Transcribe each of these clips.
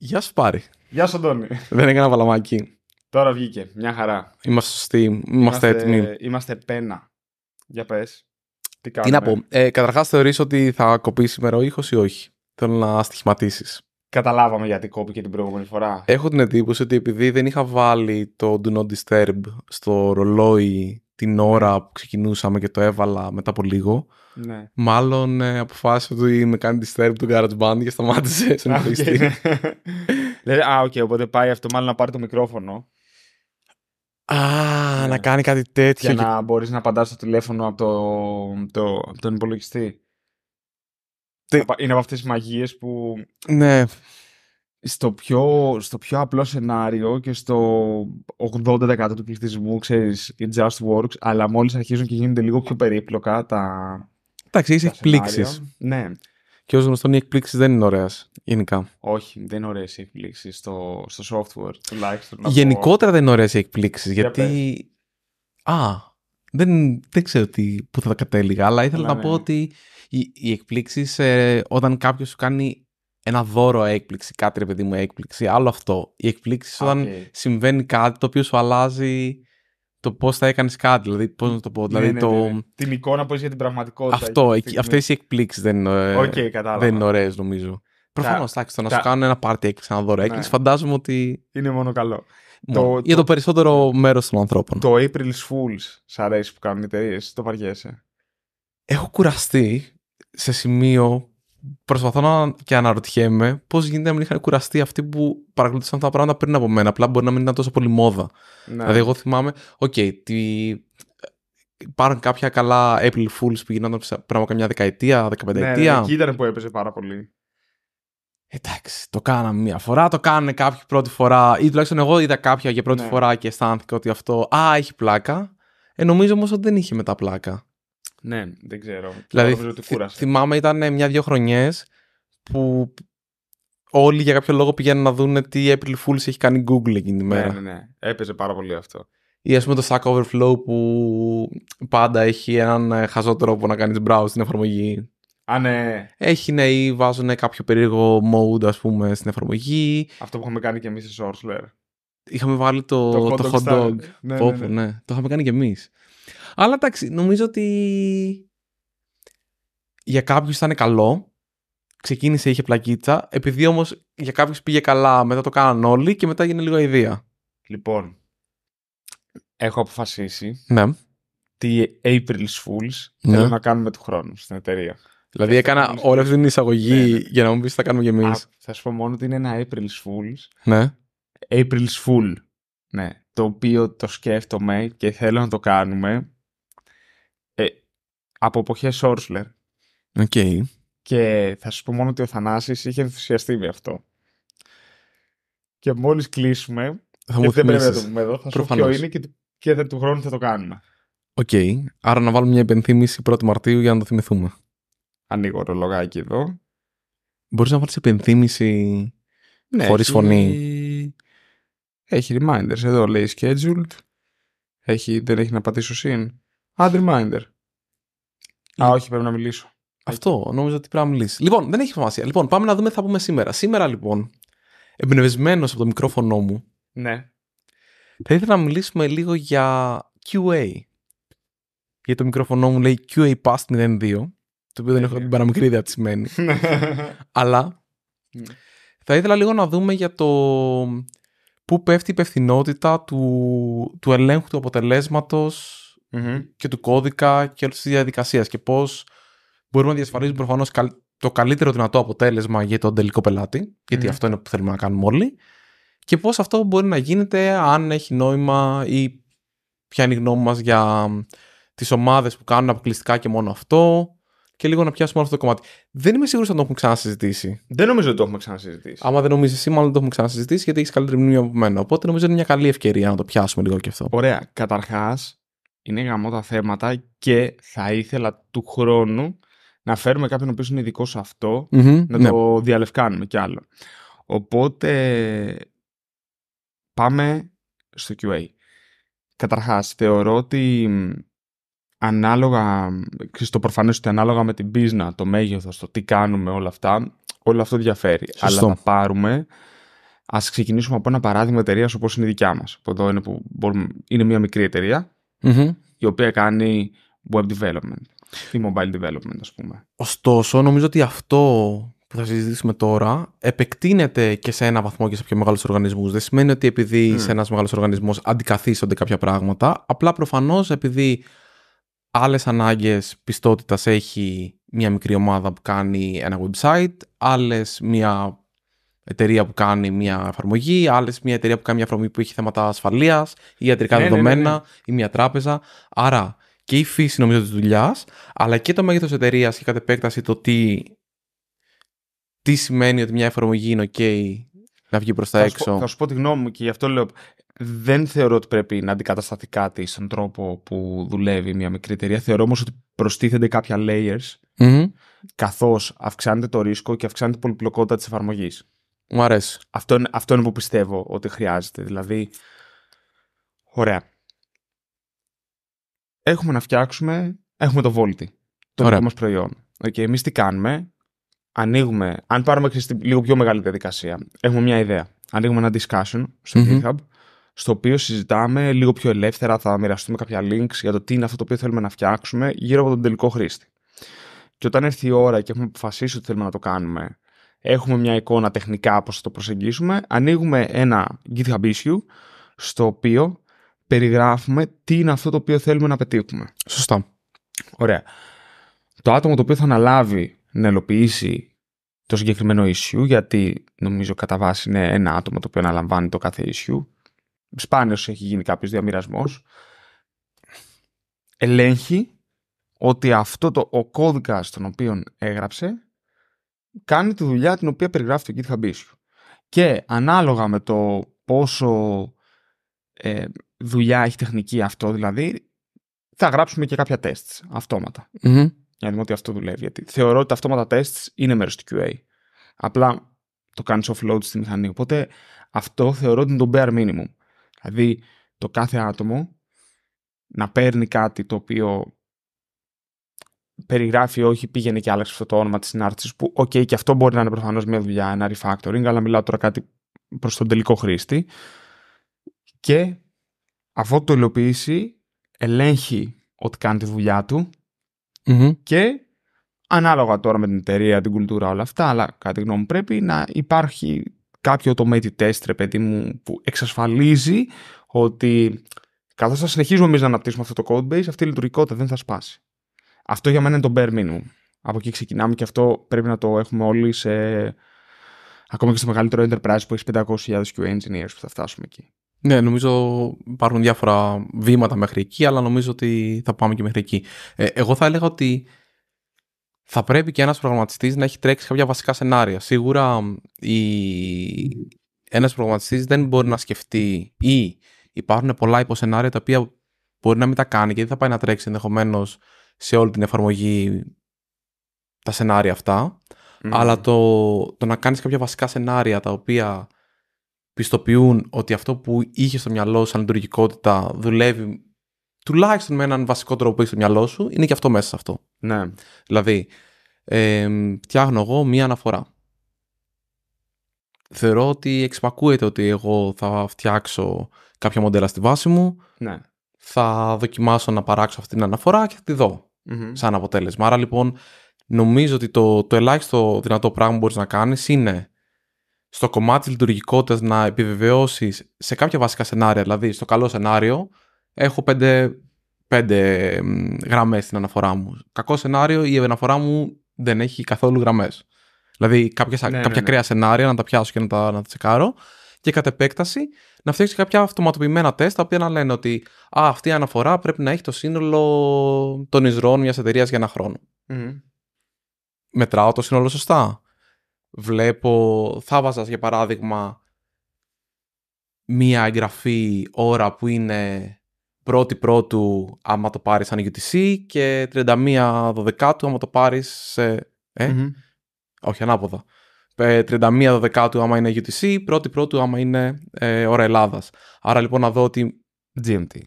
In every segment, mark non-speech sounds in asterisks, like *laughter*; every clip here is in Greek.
Γεια σου Πάρη. Γεια σου Αντώνη. Δεν έκανα παλαμάκι. Τώρα βγήκε. Μια χαρά. Είμαστε σωστοί. Είμαστε, έτοιμοι. Είμαστε πένα. Για πες. Τι Τι κάνουμε; να πω. Ε, Καταρχάς, θεωρείς ότι θα κοπεί σήμερα ο ήχος ή όχι; Θέλω να στοιχηματίσεις. Καταλάβαμε γιατί κόπηκε την προηγούμενη φορά. Έχω την εντύπωση ότι επειδή δεν είχα βάλει το Do Not Disturb στο ρολόι την ώρα που ξεκινούσαμε και το έβαλα μετά από λίγο, ναι. μάλλον ε, αποφάσισε ότι με κάνει disturb το GarageBand και σταμάτησε στον Α, υπολογιστή. οκ, ναι. Δηλαδή, *laughs* Α, οκ, οπότε πάει αυτό μάλλον να πάρει το μικρόφωνο Α, Ναι. να κάνει κάτι τέτοιο. για και- να μπορείς να απαντάς στο τηλέφωνο από, το, το, από τον υπολογιστή. Τι- Είναι από αυτές τις μαγείες που Ναι, στο πιο, στο πιο απλό σενάριο και στο 80% του πληθυσμού, ξέρεις, it just works, αλλά μόλις αρχίζουν και γίνονται λίγο πιο περίπλοκα τα, εντάξει, είσαι τα εκπλήξει. σενάρια. Ναι, Και ως γνωστόν οι εκπλήξεις δεν είναι ωραίες γενικά. όχι, δεν είναι ωραίες οι εκπλήξεις στο, στο software, τουλάχιστον. να πω. Γενικότερα δεν είναι ωραίες οι εκπλήξεις. Για Γιατί. Α, δεν, δεν ξέρω τι, πού θα τα κατέληγα, αλλά ήθελα Αλλά να ναι. πω ότι οι, οι εκπλήξεις, όταν κάποιος σου κάνει ένα δώρο έκπληξη, κάτι ρε παιδί μου έκπληξη, άλλο αυτό. Οι εκπλήξεις Α, όταν οκ. συμβαίνει κάτι το οποίο σου αλλάζει το πώς θα έκανες κάτι. Δηλαδή, πώς να το πω. Δηλαδή, Ναι, ναι, το... ναι, ναι. Την εικόνα που έχεις για την πραγματικότητα. Αυτό, εκείνη τη εκεί- στιγμή. αυτές οι εκπλήξεις δεν είναι, Οκ, κατάλαβα. δεν είναι ωραίες νομίζω. Προφανώς, εντάξει, το να τα- σου κάνουν ένα πάρτι έκπληξη, ένα δώρο Ναι. έκπληξη, φαντάζομαι ότι Είναι μόνο καλό. μόνο, Το- για το περισσότερο μέρος των ανθρώπων. Το April's Fools σ' αρέσει που κάνουν οι εταιρείες, το βαριέσαι. Έχω κουραστεί σε σημείο, προσπαθώ να και αναρωτιέμαι πώς γίνεται να μην είχαν κουραστεί αυτοί που παρακολουθούσαν αυτά τα πράγματα πριν από μένα. Απλά μπορεί να μην ήταν τόσο πολύ μόδα. Ναι. Δηλαδή, εγώ θυμάμαι, οκ, τι... υπάρχουν κάποια καλά April Fools που γινόταν πριν από καμιά δεκαετία, ναι, ναι, δεκαπενταετία. ναι, εκεί ήταν που έπαιζε πάρα πολύ. Εντάξει, το κάναμε μία φορά, το κάνανε κάποιοι πρώτη φορά, ή τουλάχιστον εγώ είδα κάποια για πρώτη Ναι. φορά και αισθάνθηκα ότι αυτό, α, έχει πλάκα. Ε, νομίζω όμως ότι δεν είχε μετά πλάκα. Ναι, δεν ξέρω. Δηλαδή, νομίζω ότι θυ- κούρασε. θυμάμαι ήταν μια-δυο χρονιές που όλοι για κάποιο λόγο πηγαίνουν να δουν τι April Fools έχει κάνει Google εκείνη τη Ναι, μέρα. ναι, ναι. Έπαιζε πάρα πολύ αυτό. Ή ας πούμε το Stack Overflow που πάντα έχει έναν ε, χαζό τρόπο να κάνεις browse στην εφαρμογή. Α, ναι. Έχει ναι, ή βάζουν κάποιο περίεργο mode, ας πούμε, στην εφαρμογή. Αυτό που είχαμε κάνει και εμείς σε Sourceler. Είχαμε βάλει το, το, hot hot dog dog. stand. Ναι, Πω, ναι, πω, ναι. ναι. Το είχαμε κάνει κι εμείς. Αλλά εντάξει, νομίζω ότι για κάποιους ήταν καλό. Ξεκίνησε, είχε πλακίτσα. Επειδή όμως για κάποιους πήγε καλά, μετά το κάναν όλοι και μετά έγινε λίγο αηδία. Λοιπόν, έχω αποφασίσει Ναι. τι April's Fools Ναι. θέλω να κάνουμε του χρόνου στην εταιρεία. Δηλαδή Και έκανα αυτό όλη αυτή την εισαγωγή Ναι, ναι. για να μου πεις τι θα κάνουμε κι εμείς. Α, θα σου πω μόνο ότι είναι ένα April's Fools. Ναι. April's Fool. Ναι. Το οποίο το σκέφτομαι και θέλω να το κάνουμε ε, από εποχές SourceLair. Ok. Και θα σου πω μόνο ότι ο Θανάσης είχε ενθουσιαστεί με αυτό. Και μόλις κλείσουμε, Θα γιατί μου δεν πρέπει να το θυμίσεις. πούμε εδώ, θα σου πω ποιο Προφανώς. είναι και, και θα, του χρόνου θα το κάνουμε. Οκ. Άρα να βάλουμε μια υπενθύμηση 1η Μαρτίου για να το θυμηθούμε. Ανοίγω το ρολογάκι εδώ. Μπορείς να βάλεις υπενθύμηση Ναι, χωρίς έχει- φωνή; Έχει reminders εδώ, λέει scheduled. Έχει, δεν έχει να πατήσω συν. Add reminder. Α, όχι, πρέπει να μιλήσω. Αυτό νομίζω ότι πρέπει να μιλήσεις. Λοιπόν, δεν έχει σημασία. Λοιπόν, πάμε να δούμε τι θα πούμε σήμερα. Σήμερα, λοιπόν, εμπνευσμένος από το μικρόφωνο μου, Ναι. θα ήθελα να μιλήσουμε λίγο για QA. Γιατί το μικρόφωνο μου λέει QA Past 02, το οποίο δεν έχω Τέλεια. την παραμικρή ιδέα τι σημαίνει. *laughs* Αλλά Ναι. θα ήθελα λίγο να δούμε για το πού πέφτει η υπευθυνότητα του, του ελέγχου του αποτελέσματος Μμμ. και του κώδικα και όλης της διαδικασίας και πώς μπορούμε να διασφαλίσουμε προφανώς το καλύτερο δυνατό αποτέλεσμα για τον τελικό πελάτη, γιατί Μμμ. αυτό είναι που θέλουμε να κάνουμε όλοι, και πώς αυτό μπορεί να γίνεται αν έχει νόημα ή ποια είναι η γνώμη μας για τις ομάδες που κάνουν αποκλειστικά και μόνο αυτό, και λίγο να πιάσουμε όλο αυτό το κομμάτι. Δεν είμαι σίγουρος αν το έχουμε ξανασυζητήσει. Δεν νομίζω ότι το έχουμε ξανασυζητήσει. Άμα δεν νομίζεις εσύ, μάλλον δεν το έχουμε ξανασυζητήσει, γιατί έχεις καλύτερη μνήμη από μένα. Οπότε νομίζω είναι μια καλή ευκαιρία να το πιάσουμε λίγο και αυτό. Ωραία. Καταρχάς, είναι γαμό τα θέματα και θα ήθελα του χρόνου να φέρουμε κάποιον ο οποίος είναι ειδικός σε αυτό, Μμμ, να ναι. το διαλευκάνουμε κι άλλο. Οπότε πάμε στο QA. Καταρχάς, θεωρώ ότι μ, ανάλογα, ξέρεις, το προφανές ότι ανάλογα με την πίσνα, το μέγεθος, το τι κάνουμε, όλα αυτά, όλο αυτό διαφέρει. Σωστό. Αλλά θα πάρουμε Ας ξεκινήσουμε από ένα παράδειγμα εταιρείας όπως είναι η δικιά μας. Από εδώ είναι που μπορούμε, είναι μια μικρή εταιρεία Μμμ. η οποία κάνει web development ή mobile development ας πούμε. Ωστόσο, νομίζω ότι αυτό που θα συζητήσουμε τώρα επεκτείνεται και σε ένα βαθμό και σε πιο μεγάλους οργανισμούς. Δεν σημαίνει ότι επειδή Μμ. σε ένας μεγάλος οργανισμός αντικαθίστανται κάποια πράγματα, απλά προφανώς επειδή άλλες ανάγκες πιστότητας έχει μια μικρή ομάδα που κάνει ένα website, άλλες μια εταιρεία που κάνει μια εφαρμογή, άλλες μια εταιρεία που κάνει μια εφαρμογή που έχει θέματα ασφαλείας ή ιατρικά Ναι, ναι, ναι, δεδομένα ναι. ή μια τράπεζα. Άρα και η φύση νομίζω της δουλειάς, αλλά και το μέγεθος εταιρείας και κατ' επέκταση το τι, τι σημαίνει ότι μια εφαρμογή είναι ok να βγει προς τα Θα σου, έξω. πω, θα σου πω τη γνώμη μου και γι' αυτό λέω δεν θεωρώ ότι πρέπει να αντικατασταθεί κάτι στον τρόπο που δουλεύει μια μικρή εταιρεία. Θεωρώ όμως ότι προστίθενται κάποια layers Μμμ. καθώς αυξάνεται το ρίσκο και αυξάνεται η πολυπλοκότητα της εφαρμογής. Μου αρέσει. Αυτό είναι, αυτό είναι που πιστεύω ότι χρειάζεται. Δηλαδή, ωραία. Έχουμε να φτιάξουμε, έχουμε το Volti, το Ωραία. δικό μας προϊόν. Okay, εμείς τι κάνουμε, ανοίγουμε, αν πάρουμε και στη λίγο πιο μεγάλη διαδικασία, έχουμε μια ιδέα. Ανοίγουμε ένα discussion στο Μμμ. GitHub, στο οποίο συζητάμε λίγο πιο ελεύθερα, θα μοιραστούμε κάποια links για το τι είναι αυτό το οποίο θέλουμε να φτιάξουμε γύρω από τον τελικό χρήστη. Και όταν έρθει η ώρα και έχουμε αποφασίσει ότι θέλουμε να το κάνουμε, έχουμε μια εικόνα τεχνικά πώς θα το προσεγγίσουμε, ανοίγουμε ένα GitHub issue στο οποίο περιγράφουμε τι είναι αυτό το οποίο θέλουμε να πετύχουμε. Σωστά. Ωραία. Το άτομο το οποίο θα αναλάβει να ελοποιήσει το συγκεκριμένο issue, γιατί νομίζω κατά βάση είναι ένα άτομο το οποίο αναλαμβάνει το κάθε issue, σπάνιος έχει γίνει κάποιος διαμοιρασμός, ελέγχει ότι αυτό το, ο κώδικας τον οποίο έγραψε κάνει τη δουλειά την οποία περιγράφει το GitHub issue. Και ανάλογα με το πόσο ε, δουλειά έχει τεχνική αυτό δηλαδή, θα γράψουμε και κάποια tests αυτόματα. Μμμ. Για να δούμε ότι αυτό δουλεύει. Γιατί θεωρώ ότι τα αυτόματα tests είναι μέρος του QA. Απλά το κάνεις offload στη μηχανή. Οπότε αυτό θεωρώ ότι είναι το bare minimum. Δηλαδή το κάθε άτομο να παίρνει κάτι το οποίο περιγράφει όχι πήγαινε και άλλαξε αυτό το όνομα της συνάρτησης που οκ και αυτό μπορεί να είναι προφανώς μια δουλειά, ένα refactoring αλλά μιλάω τώρα κάτι προς τον τελικό χρήστη και αφού το υλοποιήσει ελέγχει ότι κάνει τη δουλειά του Μμμ. και ανάλογα τώρα με την εταιρεία, την κουλτούρα, όλα αυτά, αλλά κατά τη γνώμη μου πρέπει να υπάρχει κάποιο automated test, ρε παιδί μου, που εξασφαλίζει ότι καθώς θα συνεχίζουμε εμείς να αναπτύσσουμε αυτό το code base, αυτή η λειτουργικότητα δεν θα σπάσει. Αυτό για μένα είναι το bare minimum. Από εκεί ξεκινάμε και αυτό πρέπει να το έχουμε όλοι σε... Ακόμα και στο μεγαλύτερο enterprise που έχει 500.000 QA engineers που θα φτάσουμε εκεί. Ναι, νομίζω υπάρχουν διάφορα βήματα μέχρι εκεί, αλλά νομίζω ότι θα πάμε και μέχρι εκεί. Ε, εγώ θα έλεγα ότι θα πρέπει και ένας προγραμματιστής να έχει τρέξει κάποια βασικά σενάρια. Σίγουρα η... ένας προγραμματιστής δεν μπορεί να σκεφτεί ή υπάρχουν πολλά υποσενάρια τα οποία μπορεί να μην τα κάνει και δεν θα πάει να τρέξει ενδεχομένως σε όλη την εφαρμογή τα σενάρια αυτά. Αλλά το, το να κάνεις κάποια βασικά σενάρια τα οποία πιστοποιούν ότι αυτό που είχε στο μυαλό σου σαν λειτουργικότητα δουλεύει τουλάχιστον με έναν βασικό τρόπο που έχεις στο μυαλό σου, είναι και αυτό μέσα σε αυτό. Ναι. Δηλαδή, ε, φτιάχνω εγώ μία αναφορά. Θεωρώ ότι εξυπακούεται ότι εγώ θα φτιάξω κάποια μοντέλα στη βάση μου, ναι. θα δοκιμάσω να παράξω αυτή την αναφορά και θα τη δω Μμμ. σαν αποτέλεσμα. Άρα λοιπόν νομίζω ότι το, το ελάχιστο δυνατό πράγμα που μπορείς να κάνεις είναι στο κομμάτι της λειτουργικότητας να επιβεβαιώσεις σε κάποια βασικά σενάρια, δηλαδή στο καλό σενάριο έχω πέντε, πέντε μ, γραμμές στην αναφορά μου. Κακό σενάριο η αναφορά μου δεν έχει καθόλου γραμμές. Δηλαδή κάποιες, Ναι, ναι, κάποια ναι. ακραία σενάρια να τα πιάσω και να τα, να τα τσεκάρω και κατ' επέκταση να φτιάξει κάποια αυτοματοποιημένα τεστ τα οποία να λένε ότι α, αυτή η αναφορά πρέπει να έχει το σύνολο των εισρώων μιας εταιρείας για ένα χρόνο. Μμμ. Μετράω το σύνολο σωστά. Βλέπω, θα βάζας για παράδειγμα μία εγγραφή ώρα που είναι πρώτη πρώτου άμα το πάρεις σαν UTC και 31 δωδεκάτου άμα το πάρεις σε... Ε, Μμμ. όχι ανάποδα. Ε, 31 δωδεκάτου άμα είναι UTC, πρώτη πρώτου άμα είναι ε, ώρα Ελλάδας. Άρα λοιπόν να δω ότι GMT.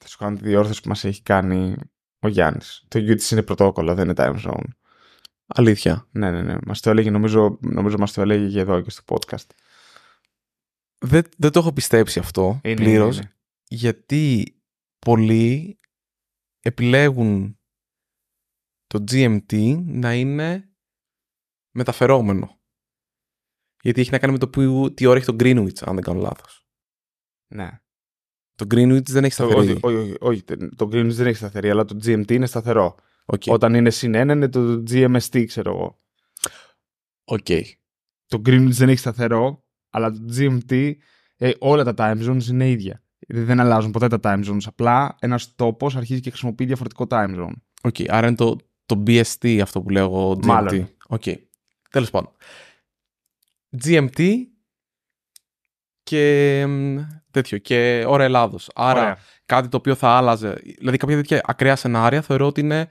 Θα σου κάνω τη διόρθωση που μας έχει κάνει ο Γιάννης. Το UTC είναι πρωτόκολλο, δεν είναι time zone. αλήθεια. Ναι, ναι, ναι. Μας το έλεγε, νομίζω, νομίζω μας το έλεγε και εδώ και στο podcast. Δεν, δεν το έχω πιστέψει αυτό Είναι, πλήρως. είναι, είναι. Γιατί πολλοί επιλέγουν το GMT να είναι μεταφερόμενο. Γιατί έχει να κάνει με το που, τι ώρα έχει το Greenwich, αν δεν κάνω λάθος. Ναι. Το Greenwich δεν έχει Το, σταθερή. όχι, όχι, όχι, όχι, το Greenwich δεν έχει σταθερή, αλλά το GMT είναι σταθερό. Οκ. Όταν είναι συν 1 είναι το GMST, ξέρω εγώ. Οκ. Το Greenwich δεν έχει σταθερό, αλλά το GMT, ε, όλα τα time zones είναι ίδια. Δεν αλλάζουν ποτέ τα time zones. Απλά ένας τόπος αρχίζει και χρησιμοποιεί διαφορετικό time zone. Οκ. Άρα είναι το, το BST αυτό που λέω εγώ GMT. Μάλλον. Οκ. Τέλος πάντων. GMT και μ, τέτοιο. Και ώρα Ελλάδος. Άρα Ωραία. κάτι το οποίο θα άλλαζε. Δηλαδή, κάποια τέτοια ακραία σενάρια θεωρώ ότι είναι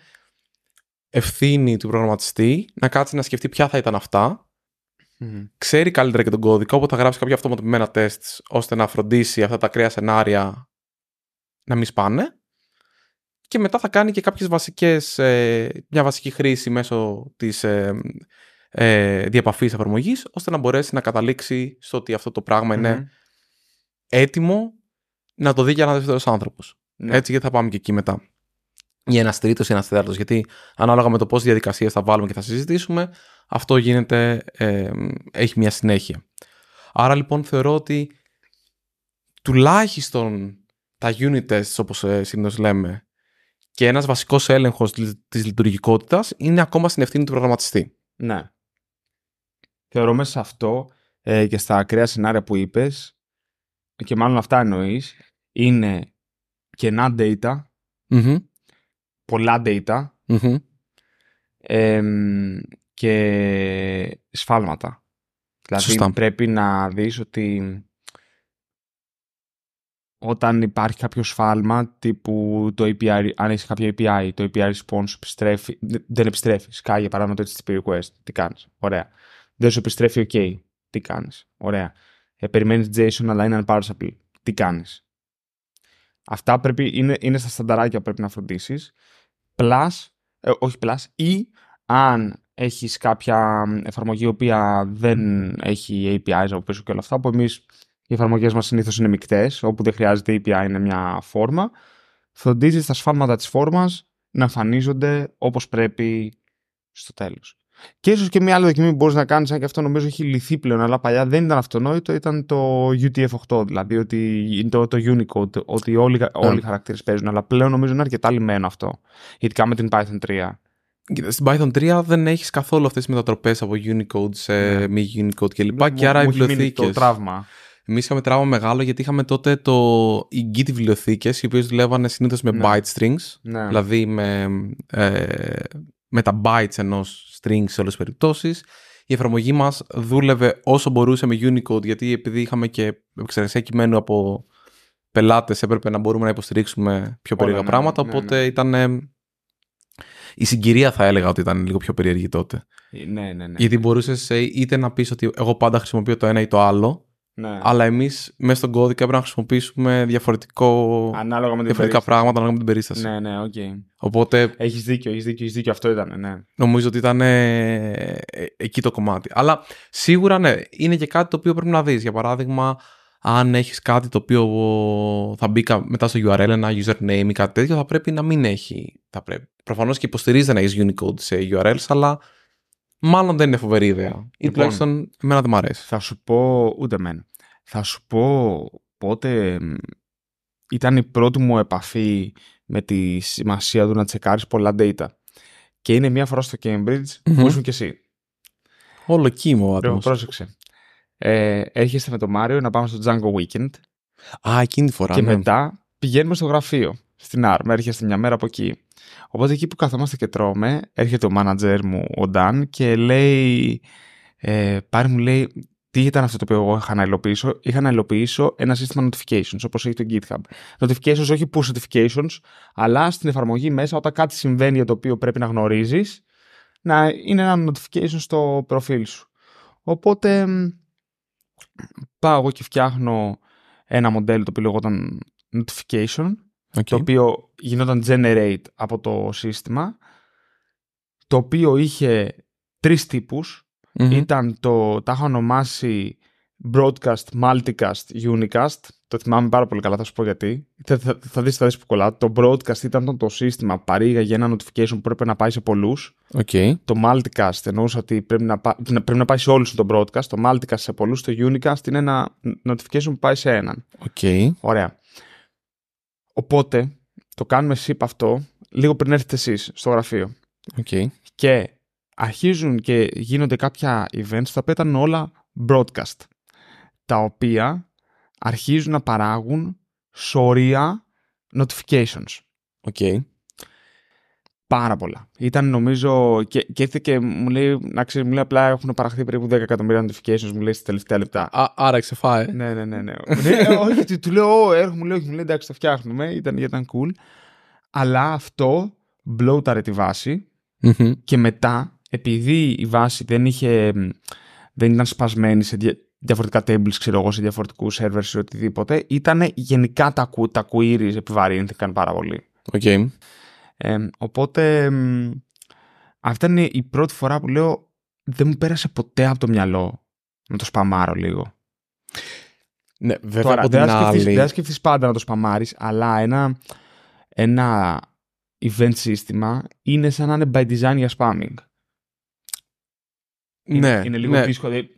ευθύνη του προγραμματιστή να κάτσει να σκεφτεί ποια θα ήταν αυτά. Μμμ. Ξέρει καλύτερα και τον κώδικα, οπότε θα γράψει κάποια αυτοματοποιημένα τεστ ώστε να φροντίσει αυτά τα ακραία σενάρια να μην σπάνε. Και μετά θα κάνει και κάποιες βασικές, ε, μια βασική χρήση μέσω της ε, ε, διαπαφής εφαρμογής, ώστε να μπορέσει να καταλήξει στο ότι αυτό το πράγμα είναι Μμμ. έτοιμο να το δει και ένας δεύτερος άνθρωπος. Ναι. Έτσι, γιατί θα πάμε και εκεί μετά. Ή ένας τρίτος ή ένας τέταρτος. Γιατί ανάλογα με το πόσες διαδικασίες θα βάλουμε και θα συζητήσουμε, αυτό γίνεται, ε, έχει μια συνέχεια. Άρα λοιπόν θεωρώ ότι τουλάχιστον τα unit tests όπως ε, συνήθως λέμε και ένας βασικός έλεγχος της λειτουργικότητας είναι ακόμα στην ευθύνη του προγραμματιστή. Ναι. Θεωρώ μέσα σε αυτό ε, και στα ακραία σενάρια που είπες και μάλλον αυτά εννοείς είναι κενά data, Μμμ, πολλά data μμμ. εμ, και σφάλματα. Δηλαδή Σωστά. πρέπει να δεις ότι όταν υπάρχει κάποιο σφάλμα τύπου το API, αν έχεις κάποια API, το API response επιστρέφει, δεν επιστρέφεις. Σκάει για παράδειγμα το HTTP request. Τι κάνεις. Ωραία. Δεν σου επιστρέφει OK. Τι κάνεις; Ωραία. Ε, περιμένεις JSON αλλά είναι unparsable. Τι κάνεις; Αυτά πρέπει, είναι, είναι στα στανταράκια που πρέπει να φροντίσεις. Plus, ε, όχι plus, ή αν έχεις κάποια εφαρμογή η οποία δεν έχει APIs από πίσω και όλα αυτά, που εμείς οι εφαρμογές μας συνήθως είναι μικτές, όπου δεν χρειάζεται API, είναι μια φόρμα, φροντίζεις τα σφάλματα της φόρμας να εμφανίζονται όπως πρέπει στο τέλος. Και ίσως και μια άλλη δοκιμή που μπορείς να κάνεις, αν και αυτό νομίζω έχει λυθεί πλέον, αλλά παλιά δεν ήταν αυτονόητο, ήταν το UTF-8, δηλαδή ότι είναι το, το Unicode, ότι όλοι, όλοι οι χαρακτήρες παίζουν, αλλά πλέον νομίζω είναι αρκετά λυμμένο αυτό, ειδικά με την Python 3. Κοίτα, Στην Python 3 δεν έχεις καθόλου αυτές τις μετατροπές από Unicode σε Ναι. μη Unicode κλπ. Μου- Και άρα οι μου έχει μείνει βιβλιοθήκες. Το τραύμα. Εμείς είχαμε τραύμα μεγάλο γιατί είχαμε τότε το... οι Git βιβλιοθήκες, οι οποίες δουλεύανε συνήθως με Ναι. byte strings, Ναι. δηλαδή με, ε, με τα bytes ενός string σε όλες τις περιπτώσεις. Η εφαρμογή μας δούλευε όσο μπορούσε με Unicode, γιατί επειδή είχαμε και επεξεργασία κειμένου από πελάτες, έπρεπε να μπορούμε να υποστηρίξουμε πιο περίεργα ναι, πράγματα. ναι, οπότε ναι. ήταν. ε, η συγκυρία θα έλεγα ότι ήταν λίγο πιο περίεργη τότε. Ναι, ναι, ναι. Γιατί μπορούσες είτε να πεις ότι εγώ πάντα χρησιμοποιώ το ένα ή το άλλο, ναι. αλλά εμείς μέσα στον κώδικα πρέπει να χρησιμοποιήσουμε διαφορετικό, Ανάλογα με την διαφορετικά περίσταση. πράγματα ανάλογα με την περίσταση. Ναι, ναι, οκ. Οπότε Έχεις δίκιο, έχεις δίκιο, έχεις δίκιο. Αυτό ήταν, ναι. νομίζω ότι ήταν ε, ε, εκεί το κομμάτι. Αλλά σίγουρα ναι, είναι και κάτι το οποίο πρέπει να δεις. Για παράδειγμα, αν έχεις κάτι το οποίο θα μπει κα- μετά στο URL, ένα username ή κάτι τέτοιο, θα πρέπει να μην έχει. Θα πρέπει. Προφανώς και υποστηρίζεται να έχεις Unicode σε URLs, αλλά μάλλον δεν είναι φοβερή ιδέα. Ή Λοιπόν. τουλάχιστον εμένα δεν μου αρέσει. Θα σου πω, ούτε εμένα. Θα σου πω πότε μ, ήταν η πρώτη μου επαφή με τη σημασία του να τσεκάρεις πολλά data. Και είναι μία φορά στο Cambridge Μμμ. που ήσουν κι εσύ. Όλο κύμο ο Λοιπόν, άτομος. πρόσεξε. Ε, έρχεσαι με τον Μάριο να πάμε στο Django Weekend Α, εκείνη τη φορά. και ναι. μετά πηγαίνουμε στο γραφείο, στην ARM. Έρχεστε μια μέρα από εκεί. Οπότε εκεί που καθόμαστε και τρώμε, έρχεται ο manager μου, ο Dan, και λέει, ε, πάρει μου λέει, τι ήταν αυτό το οποίο εγώ είχα να υλοποιήσω. Είχα να υλοποιήσω ένα σύστημα notifications, όπως έχει το GitHub. Notifications, όχι push notifications, αλλά στην εφαρμογή μέσα όταν κάτι συμβαίνει για το οποίο πρέπει να γνωρίζεις, να είναι ένα notification στο προφίλ σου. Οπότε μ, πάω εγώ και φτιάχνω ένα μοντέλο το οποίο λεγόταν notification, Οκ. το οποίο γινόταν generate από το σύστημα, το οποίο είχε τρεις τύπους. Μμμ. Ήταν το, τα είχα ονομάσει broadcast, multicast, unicast. Το θυμάμαι πάρα πολύ καλά, θα σου πω γιατί. Θα, θα, θα δεις, θα δεις που κολλά. Το broadcast ήταν το σύστημα που παρήγαγε ένα notification που πρέπει να πάει σε πολλούς. Okay. Το multicast εννοούσε ότι πρέπει να, πά, πρέπει να πάει σε όλους το broadcast. Το multicast σε πολλούς. Το unicast είναι ένα notification που πάει σε έναν. Okay. Ωραία. Οπότε το κάνουμε ship αυτό λίγο πριν έρθετε εσείς στο γραφείο. Okay. Και αρχίζουν και γίνονται κάποια events τα οποία ήταν όλα broadcast τα οποία αρχίζουν να παράγουν σωρεία notifications. Οκ. Okay. Πάρα πολλά. Ήταν νομίζω. Και, και ήρθε και μου λέει, να ξέρεις, μου λέει απλά έχουν παραχθεί περίπου 10 εκατομμύρια notifications, μου λέει στα τελευταία λεπτά. Α, άρα ξέφυγε. Ναι, ναι, ναι. ναι. ναι όχι, του λέω, έρχομαι, μου λέει, όχι, μου λέει, εντάξει, το φτιάχνουμε. Ήταν, ήταν cool. Αλλά αυτό μπλόταρε τη βάση και μετά, επειδή η βάση δεν είχε. Δεν ήταν σπασμένη σε διαφορετικά tables, ξέρω εγώ, σε διαφορετικούς servers ή οτιδήποτε, ήταν γενικά τα, τα queries επιβαρύνθηκαν πάρα πολύ. Okay. Ε, οπότε, αυτή είναι η πρώτη φορά που λέω δεν μου πέρασε ποτέ από το μυαλό να το σπαμάρω λίγο. Ναι, βέβαια Τώρα, από δεν θα σκεφτείς πάντα να το σπαμάρεις, αλλά ένα, ένα event σύστημα είναι σαν να είναι by design για spamming. Ναι, είναι, είναι λίγο ναι. δύσκολο.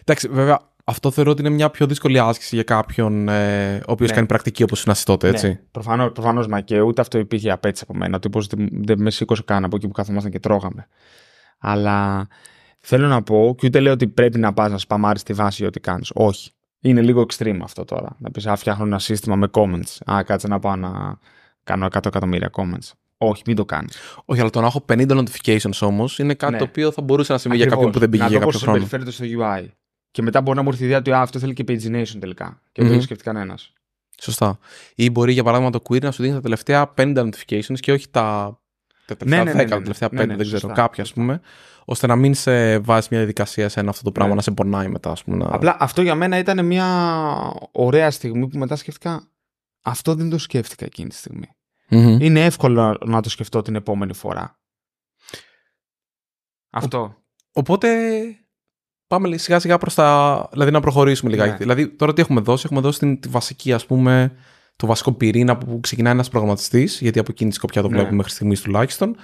Εντάξει, βέβαια, αυτό θεωρώ ότι είναι μια πιο δύσκολη άσκηση για κάποιον ε, ο οποίος ναι. κάνει πρακτική όπως είναι τότε, έτσι. Ναι. Προφανώ, προφανώς, μα και ούτε αυτό υπήρχε απέτηση από μένα. Ότι δεν, δεν με σήκωσε καν από εκεί που καθόμασταν και τρώγαμε. Αλλά θέλω να πω, και ούτε λέω ότι πρέπει να πας να σπαμάρεις τη βάση για ό,τι κάνεις. Όχι. Είναι λίγο extreme αυτό τώρα. Να πεις, Α, φτιάχνω ένα σύστημα με comments. Α, κάτσε να πάω να κάνω 100 εκατομμύρια comments. Όχι, μην το κάνεις. Όχι, αλλά το να έχω 50 notifications όμως είναι κάτι ναι. το οποίο θα μπορούσε να συμβεί για κάποιον που δεν πήγε για κάποιο χρόνο. Να το στο UI. Και μετά μπορεί να μου έρθει η ιδέα ότι αυτό θέλει και pagination τελικά. Και δεν το έχει σκεφτεί κανένας. Σωστά. Ή μπορεί για παράδειγμα το query να σου δίνει τα τελευταία 50 notifications και όχι τα, τα τελευταία ναι, ναι, 10, ναι, ναι, τα τελευταία 5, ναι, ναι, δεν ξέρω, κάποια ας πούμε. Ώστε να μην σε βάζει μια διαδικασία σε ένα αυτό το πράγμα, να σε πονάει μετά. Ας πούμε, να... Απλά αυτό για μένα ήταν μια ωραία στιγμή που μετά σκέφτηκα. Αυτό δεν το σκέφτηκα εκείνη τη στιγμη Είναι εύκολο να το σκεφτώ την επόμενη φορά. Αυτό. Οπότε πάμε σιγά σιγά προς τα. Δηλαδή να προχωρήσουμε λιγάκι. Ναι. Δηλαδή τώρα τι έχουμε δώσει, έχουμε δώσει την, τη βασική, ας πούμε, το βασικό πυρήνα που ξεκινάει ένας προγραμματιστής, γιατί από εκείνη τη σκοπιά το ναι. βλέπουμε μέχρι στιγμής τουλάχιστον,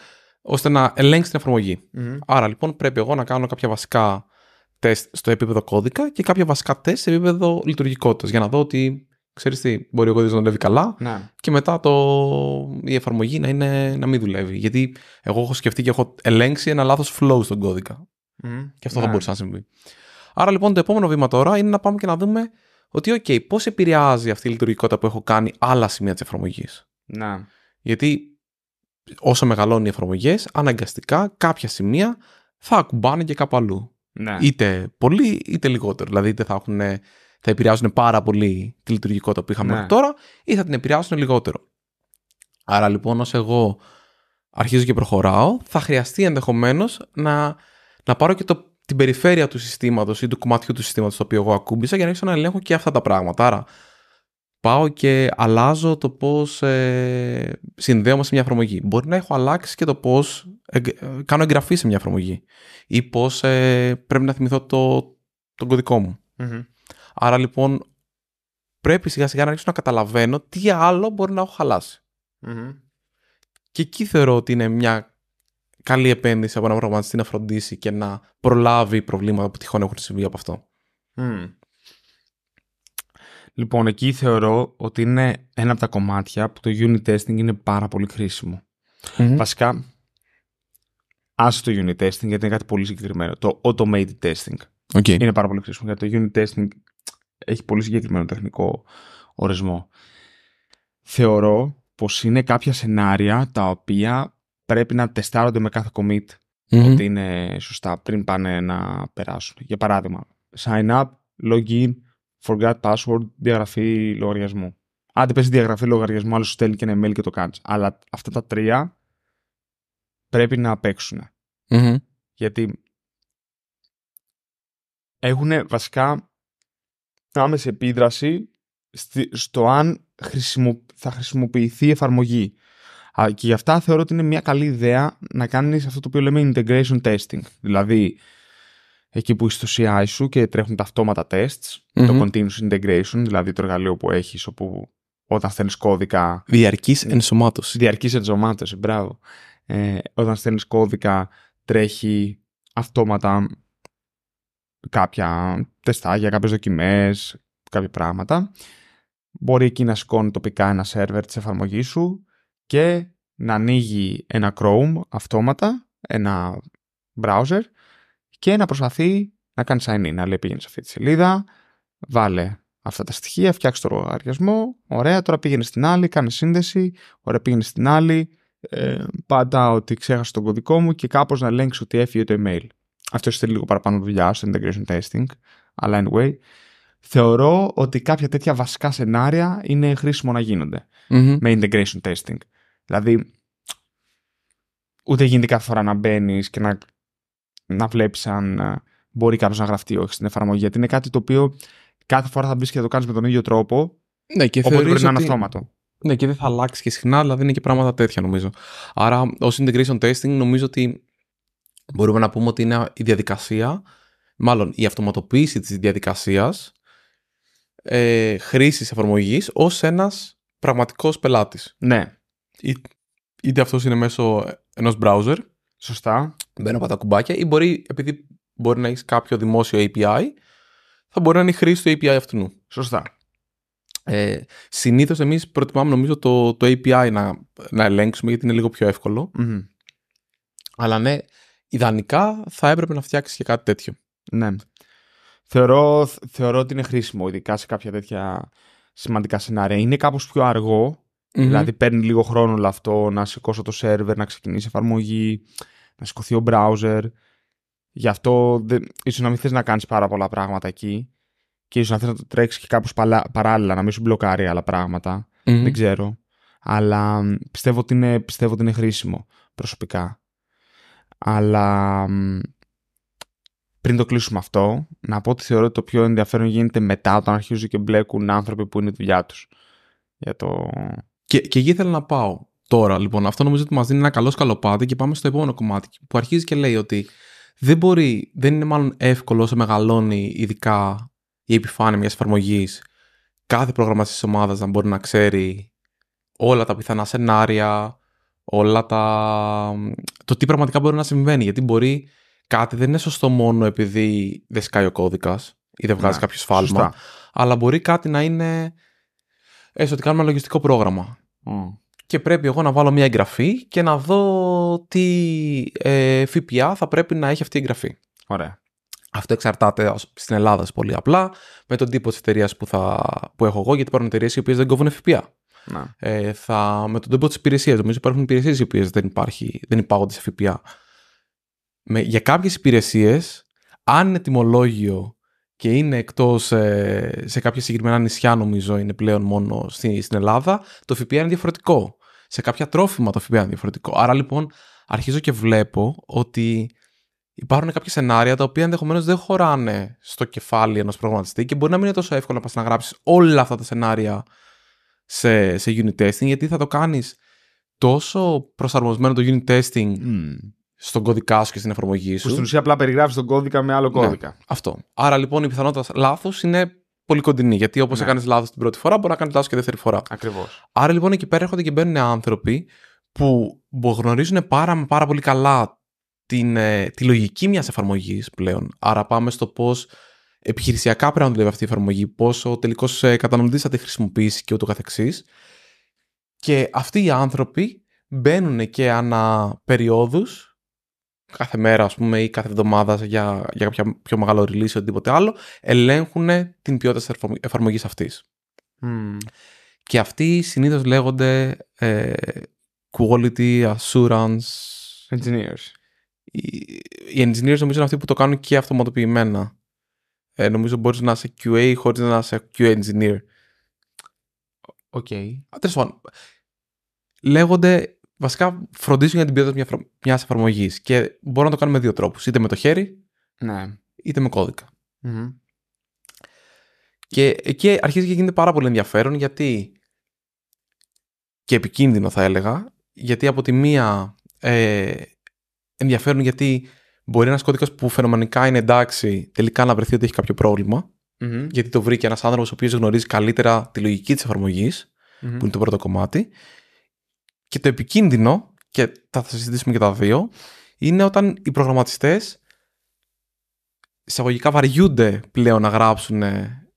ώστε να ελέγξει την εφαρμογη Άρα λοιπόν πρέπει εγώ να κάνω κάποια βασικά τεστ στο επίπεδο κώδικα και κάποια βασικά τεστ σε επίπεδο λειτουργικότητας για να δω ότι ξέρεις τι, μπορεί ο κώδικας να δουλεύει καλά ναι. και μετά το, η εφαρμογή να, είναι, να μην δουλεύει. Γιατί εγώ έχω σκεφτεί και έχω ελέγξει ένα λάθος flow στον κώδικα. Και αυτό ναι. θα μπορούσε να συμβεί. Άρα λοιπόν το επόμενο βήμα τώρα είναι να πάμε και να δούμε ότι, OK, πώς επηρεάζει αυτή η λειτουργικότητα που έχω κάνει άλλα σημεία της εφαρμογής. Να. Γιατί όσο μεγαλώνουν οι εφαρμογές, αναγκαστικά κάποια σημεία θα ακουμπάνε και κάπου αλλού. Ναι. Είτε πολύ είτε λιγότερο. Δηλαδή είτε θα, έχουν, θα επηρεάζουν πάρα πολύ τη λειτουργικότητα που είχαμε ναι. μέχρι τώρα, ή θα την επηρεάσουν λιγότερο. Άρα λοιπόν, όσο εγώ αρχίζω και προχωράω, θα χρειαστεί ενδεχομένως να να πάρω και το, την περιφέρεια του συστήματος ή του κομματιού του συστήματος το οποίο εγώ ακούμπησα για να αρχίσω να ελέγχω και αυτά τα πράγματα. Άρα πάω και αλλάζω το πώς ε, συνδέομαι σε μια εφαρμογή. Μπορεί να έχω αλλάξει και το πώς ε, κάνω εγγραφή σε μια εφαρμογή ή πώς ε, πρέπει να θυμηθώ το, τον κωδικό μου. Άρα λοιπόν πρέπει σιγά σιγά να αρχίσω να καταλαβαίνω τι άλλο μπορεί να έχω Και εκεί θεωρώ ότι είναι μια καλή επένδυση από ένα προγραμματιστή να φροντίσει και να προλάβει προβλήματα που τυχόν έχουν συμβεί από αυτό. Λοιπόν, εκεί θεωρώ ότι είναι ένα από τα κομμάτια που το unit testing είναι πάρα πολύ χρήσιμο. Βασικά, άσε το unit testing γιατί είναι κάτι πολύ συγκεκριμένο. Το automated testing okay. είναι πάρα πολύ χρήσιμο γιατί το unit testing έχει πολύ συγκεκριμένο τεχνικό ορισμό. Θεωρώ πως είναι κάποια σενάρια τα οποία πρέπει να τεστάρονται με κάθε commit ότι είναι σωστά πριν πάνε να περάσουν. Για παράδειγμα, sign up, login, forgot password, διαγραφή λογαριασμού. Άντε πες διαγραφή λογαριασμού, άλλος σου στέλνει και ένα email και το κάνεις. Αλλά αυτά τα τρία πρέπει να παιξουν Γιατί έχουν βασικά άμεση επίδραση στο αν θα χρησιμοποιηθεί η εφαρμογή. Και γι' αυτά θεωρώ ότι είναι μια καλή ιδέα να κάνεις αυτό το οποίο λέμε integration testing. Δηλαδή, εκεί που είσαι στο CI σου και τρέχουν τα αυτόματα tests, Μμμ. το continuous integration, δηλαδή το εργαλείο που έχεις όπου όταν στέλνεις κώδικα Διαρκής ενσωμάτωση. διαρκής ενσωμάτωση, μπράβο. Ε, όταν στέλνεις κώδικα τρέχει αυτόματα κάποια τεστάγια, κάποιες δοκιμές, κάποια πράγματα. Μπορεί εκεί να σηκώνει τοπικά ένα σερβερ της εφαρμογής σου και να ανοίγει ένα Chrome αυτόματα, ένα browser και να προσπαθεί να κάνει sign in. Να λέει πήγαινε σε αυτή τη σελίδα, βάλε αυτά τα στοιχεία, φτιάξε το λογαριασμό, ωραία, τώρα πήγαινε στην άλλη, κάνε σύνδεση, ωραία πήγαινε στην άλλη, ε, πάντα ότι ξέχασε τον κωδικό μου και κάπως να ελέγξει ότι έφυγε το email. Αυτό θέλει λίγο παραπάνω δουλειά στο integration testing, αλλά anyway, θεωρώ ότι κάποια τέτοια βασικά σενάρια είναι χρήσιμο να γίνονται Μμμ. με integration testing. Δηλαδή, ούτε γίνεται κάθε φορά να μπαίνεις και να, να βλέπεις αν ε, μπορεί κάποιος να γραφτεί ή όχι στην εφαρμογή. Γιατί είναι κάτι το οποίο κάθε φορά θα μπεις και θα το κάνεις με τον ίδιο τρόπο. Ναι, και Οπότε θεωρείς πρέπει να είναι ότι- αυτόματο. Ναι, και δεν θα αλλάξει και συχνά, δηλαδή είναι και πράγματα τέτοια νομίζω. Άρα, ως integration testing, νομίζω ότι μπορούμε να πούμε ότι είναι η διαδικασία, μάλλον η αυτοματοποίηση της διαδικασίας ε, χρήσης εφαρμογής ως ένας πραγματικός πελάτης. Ναι, Ή- Είτε αυτός είναι μέσω ενός browser, σωστά. μπαίνω από τα κουμπάκια, ή μπορεί, επειδή μπορεί να έχεις κάποιο δημόσιο API, θα μπορεί να είναι η χρήση του API αυτού. Σωστά. Ε, συνήθως εμείς προτιμάμε νομίζω το, το API να, να ελέγξουμε γιατί είναι λίγο πιο εύκολο. Μμμ. Αλλά ναι, ιδανικά θα έπρεπε να φτιάξεις και κάτι τέτοιο. Ναι. Θεωρώ, θεωρώ ότι είναι χρήσιμο, ειδικά σε κάποια τέτοια σημαντικά σενάρια. Είναι κάπως πιο αργό, δηλαδή παίρνει λίγο χρόνο όλο αυτό να σηκώσω το σερβερ, να ξεκινήσει η εφαρμογή, να σηκωθεί ο browser. Γι' αυτό δεν, ίσως να μην θες να κάνεις πάρα πολλά πράγματα εκεί και ίσως να θες να το τρέξεις και κάπως παλα- παράλληλα, να μην σου μπλοκάρει άλλα πράγματα. Μμμ. Δεν ξέρω. Αλλά μ, πιστεύω ότι είναι, πιστεύω ότι είναι χρήσιμο προσωπικά. Αλλά μ, πριν το κλείσουμε αυτό, να πω ότι θεωρώ ότι το πιο ενδιαφέρον γίνεται μετά όταν αρχίζουν και μπλέκουν άνθρωποι που είναι η δουλειά τους. Για το... Και, και εκεί ήθελα να πάω τώρα. Λοιπόν, αυτό νομίζω ότι μας δίνει ένα καλό σκαλοπάτι και πάμε στο επόμενο κομμάτι που αρχίζει και λέει ότι δεν μπορεί, δεν είναι μάλλον εύκολο όσο μεγαλώνει ειδικά η επιφάνεια μιας εφαρμογής κάθε προγραμματιστής της ομάδας να μπορεί να ξέρει όλα τα πιθανά σενάρια, όλα τα. το τι πραγματικά μπορεί να συμβαίνει. Γιατί μπορεί κάτι δεν είναι σωστό μόνο επειδή δεν σκάει ο κώδικας ή δεν βγάζει Ναι, κάποιο σφάλμα, σωστά. αλλά μπορεί κάτι να είναι. έστω ότι κάνουμε ένα λογιστικό πρόγραμμα. Μ. Και πρέπει εγώ να βάλω μια εγγραφή και να δω τι ε, ΦΠΑ θα πρέπει να έχει αυτή η εγγραφή. Ωραία. Αυτό εξαρτάται ως- στην Ελλάδα πολύ απλά με τον τύπο της εταιρείας που, θα, που έχω εγώ, γιατί υπάρχουν εταιρείες οι οποίες δεν κόβουν ΦΠΑ. Να. Ε, θα, με τον τύπο της υπηρεσίας. Νομίζω υπάρχουν υπηρεσίες οι οποίες δεν, υπάρχει, δεν υπάγονται σε ΦΠΑ. Με, για κάποιες υπηρεσίες, αν είναι τιμολόγιο και είναι εκτός σε κάποια συγκεκριμένα νησιά, νομίζω είναι πλέον μόνο στη, στην Ελλάδα, το ΦΠΑ είναι διαφορετικό. Σε κάποια τρόφιμα το ΦΠΑ είναι διαφορετικό. Άρα λοιπόν αρχίζω και βλέπω ότι υπάρχουν κάποια σενάρια τα οποία ενδεχομένως δεν χωράνε στο κεφάλι ενός προγραμματιστή και μπορεί να μην είναι τόσο εύκολο να πας να γράψεις όλα αυτά τα σενάρια σε, σε unit testing, γιατί θα το κάνεις τόσο προσαρμοσμένο το unit testing Μ. στον κωδικά σου και στην εφαρμογή Που σου. στην ουσία απλά περιγράφεις τον κώδικα με άλλο Ναι. κώδικα. Αυτό. Άρα λοιπόν η πιθανότητα λάθος είναι πολύ κοντινή. Γιατί όπως Ναι. έκανες λάθος την πρώτη φορά, μπορεί να κάνεις λάθος και δεύτερη φορά. Ακριβώς. Άρα λοιπόν εκεί πέρα έρχονται και μπαίνουν άνθρωποι που μπο- γνωρίζουν πάρα, μα πάρα πολύ καλά την, ε, τη λογική μιας εφαρμογής πλέον. Άρα πάμε στο πώς επιχειρησιακά πρέπει να δουλεύει αυτή η εφαρμογή, πώς ο τελικός ε, καταναλωτής θα τη χρησιμοποιήσει και ούτω καθεξής. Και αυτοί οι άνθρωποι μπαίνουν και ανά περιόδους, κάθε μέρα ας πούμε ή κάθε εβδομάδα για, για κάποια πιο μεγάλο release ή οτιδήποτε άλλο, ελέγχουν την ποιότητα της εφαρμογής αυτής. Μ. Και αυτοί συνήθως λέγονται ε, quality assurance. Engineers. Οι, οι engineers νομίζω είναι αυτοί που το κάνουν και αυτοματοποιημένα. Ε, νομίζω μπορείς να είσαι QA χωρίς να είσαι QA engineer. Οκ. Α, Τέλος πάντων, λέγονται βασικά φροντίζουν για την ποιότητα μια, εφαρ- μιας εφαρμογής και μπορούν να το κάνουν με δύο τρόπους. Είτε με το χέρι, Ναι. είτε με κώδικα. Μμ. Και εκεί αρχίζει και γίνεται πάρα πολύ ενδιαφέρον γιατί και επικίνδυνο θα έλεγα γιατί από τη μία ε, ενδιαφέρον γιατί μπορεί ένας κώδικας που φαινομενικά είναι εντάξει, τελικά να βρεθεί ότι έχει κάποιο πρόβλημα, Μμμ. γιατί το βρήκε ένας άνθρωπος ο οποίος γνωρίζει καλύτερα τη λογική της εφαρμογής, Μμμ. που είναι το πρώτο κομμάτι. Και το επικίνδυνο, και θα, θα συζητήσουμε και τα δύο, είναι όταν οι προγραμματιστές εισαγωγικά βαριούνται πλέον να γράψουν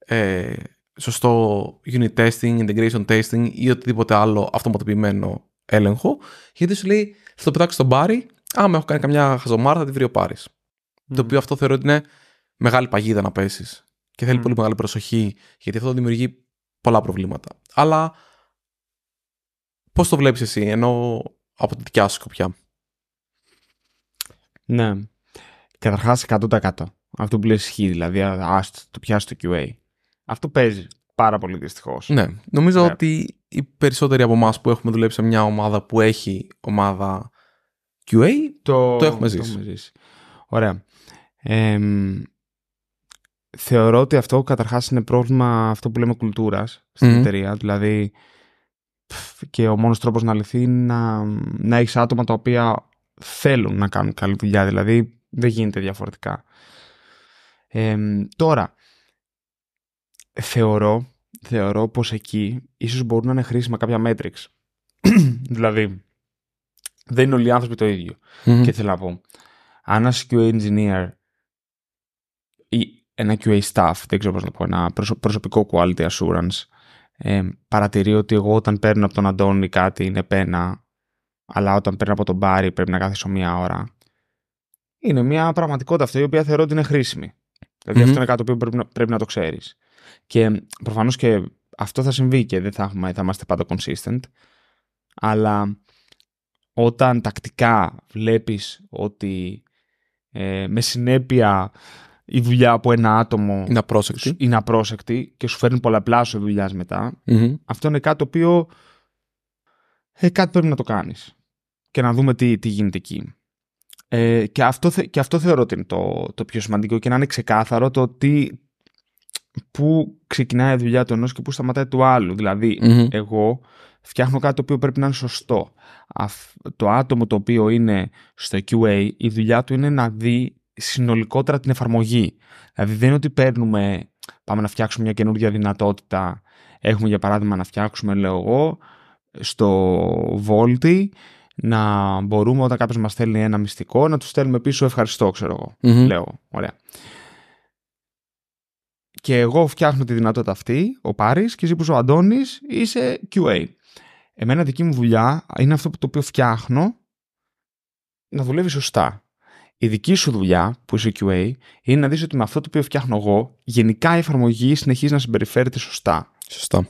ε, σωστό unit testing, integration testing ή οτιδήποτε άλλο αυτοματοποιημένο έλεγχο, γιατί σου λέει θα το πετάξω στον Πάρη, άμα έχω κάνει καμιά χαζομάρα θα τη βρει ο Πάρης. Το οποίο αυτό θεωρώ ότι είναι μεγάλη παγίδα να πέσεις. Και θέλει Μμ. πολύ μεγάλη προσοχή, γιατί αυτό δημιουργεί πολλά προβλήματα. Αλλά πώς το βλέπεις εσύ, ενώ από τη δικιά σου σκοπιά; Ναι. Καταρχάς 100%. Αυτό που λες ισχύει, δηλαδή, α το πιάσει το QA. Αυτό παίζει πάρα πολύ δυστυχώς. Ναι, νομίζω Ναι. ότι οι περισσότεροι από εμάς που έχουμε δουλέψει σε μια ομάδα που έχει ομάδα QA, Το, Το έχουμε ζήσει. Ωραία. Εμ, θεωρώ ότι αυτό καταρχάς είναι πρόβλημα αυτό που λέμε κουλτούρας στην Μμμ. εταιρεία. Δηλαδή πφ, και ο μόνος τρόπος να λυθεί είναι να, να έχεις άτομα τα οποία θέλουν να κάνουν καλή δουλειά. Δηλαδή δεν γίνεται διαφορετικά. Εμ, τώρα, θεωρώ, θεωρώ πως εκεί ίσως μπορούν να είναι χρήσιμα κάποια metrics. *clears throat* δηλαδή, δεν είναι όλοι οι άνθρωποι το ίδιο. Και θέλω να πω, αν ένας QA engineer ή ένα QA staff, δεν ξέρω πώς να το πω, ένα προσω- προσωπικό quality assurance, ε, παρατηρεί ότι εγώ όταν παίρνω από τον Αντώνη κάτι είναι πένα, αλλά όταν παίρνω από τον Μπάρι πρέπει να κάθισω μία ώρα. Είναι μια πραγματικότητα αυτή η οποία θεωρώ ότι είναι χρήσιμη. Δηλαδή Μμμ. αυτό είναι κάτι το οποίο πρέπει να, πρέπει να το ξέρεις. Και προφανώς και αυτό θα συμβεί και δεν θα, έχουμε, θα είμαστε πάντα consistent. Αλλά όταν τακτικά βλέπεις ότι ε, με συνέπεια η δουλειά από ένα άτομο Είναι απρόσεκτη. είναι απρόσεκτη και σου φέρνει πολλαπλάσιο δουλειά μετά, Μμμ. αυτό είναι κάτι το οποίο ε, κάτι πρέπει να το κάνεις και να δούμε τι, τι γίνεται εκεί. Ε, και, αυτό, θε- και αυτό θεωρώ ότι είναι το, το πιο σημαντικό και να είναι ξεκάθαρο το τι, πού ξεκινάει η δουλειά του ενός και πού σταματάει του άλλου. Δηλαδή, Μμμ. εγώ φτιάχνω κάτι το οποίο πρέπει να είναι σωστό. Αφ- το άτομο το οποίο είναι στο QA, η δουλειά του είναι να δει συνολικότερα την εφαρμογή. Δηλαδή δεν είναι ότι παίρνουμε, πάμε να φτιάξουμε μια καινούργια δυνατότητα. Έχουμε για παράδειγμα να φτιάξουμε, λέω εγώ, στο Volti να μπορούμε όταν κάποιος μας στέλνει ένα μυστικό να του στέλνουμε πίσω ευχαριστώ, ξέρω εγώ. Μμμ. Λέω, ωραία. Και εγώ φτιάχνω τη δυνατότητα αυτή, ο Πάρης, και εσύ που είσαι ο Αντώνης είσαι QA. Εμένα δική μου δουλειά είναι αυτό που το οποίο φτιάχνω να δουλεύει σωστά. Η δική σου δουλειά που είσαι QA είναι να δεις ότι με αυτό το οποίο φτιάχνω εγώ γενικά η εφαρμογή συνεχίζει να συμπεριφέρεται σωστά. Σωστά.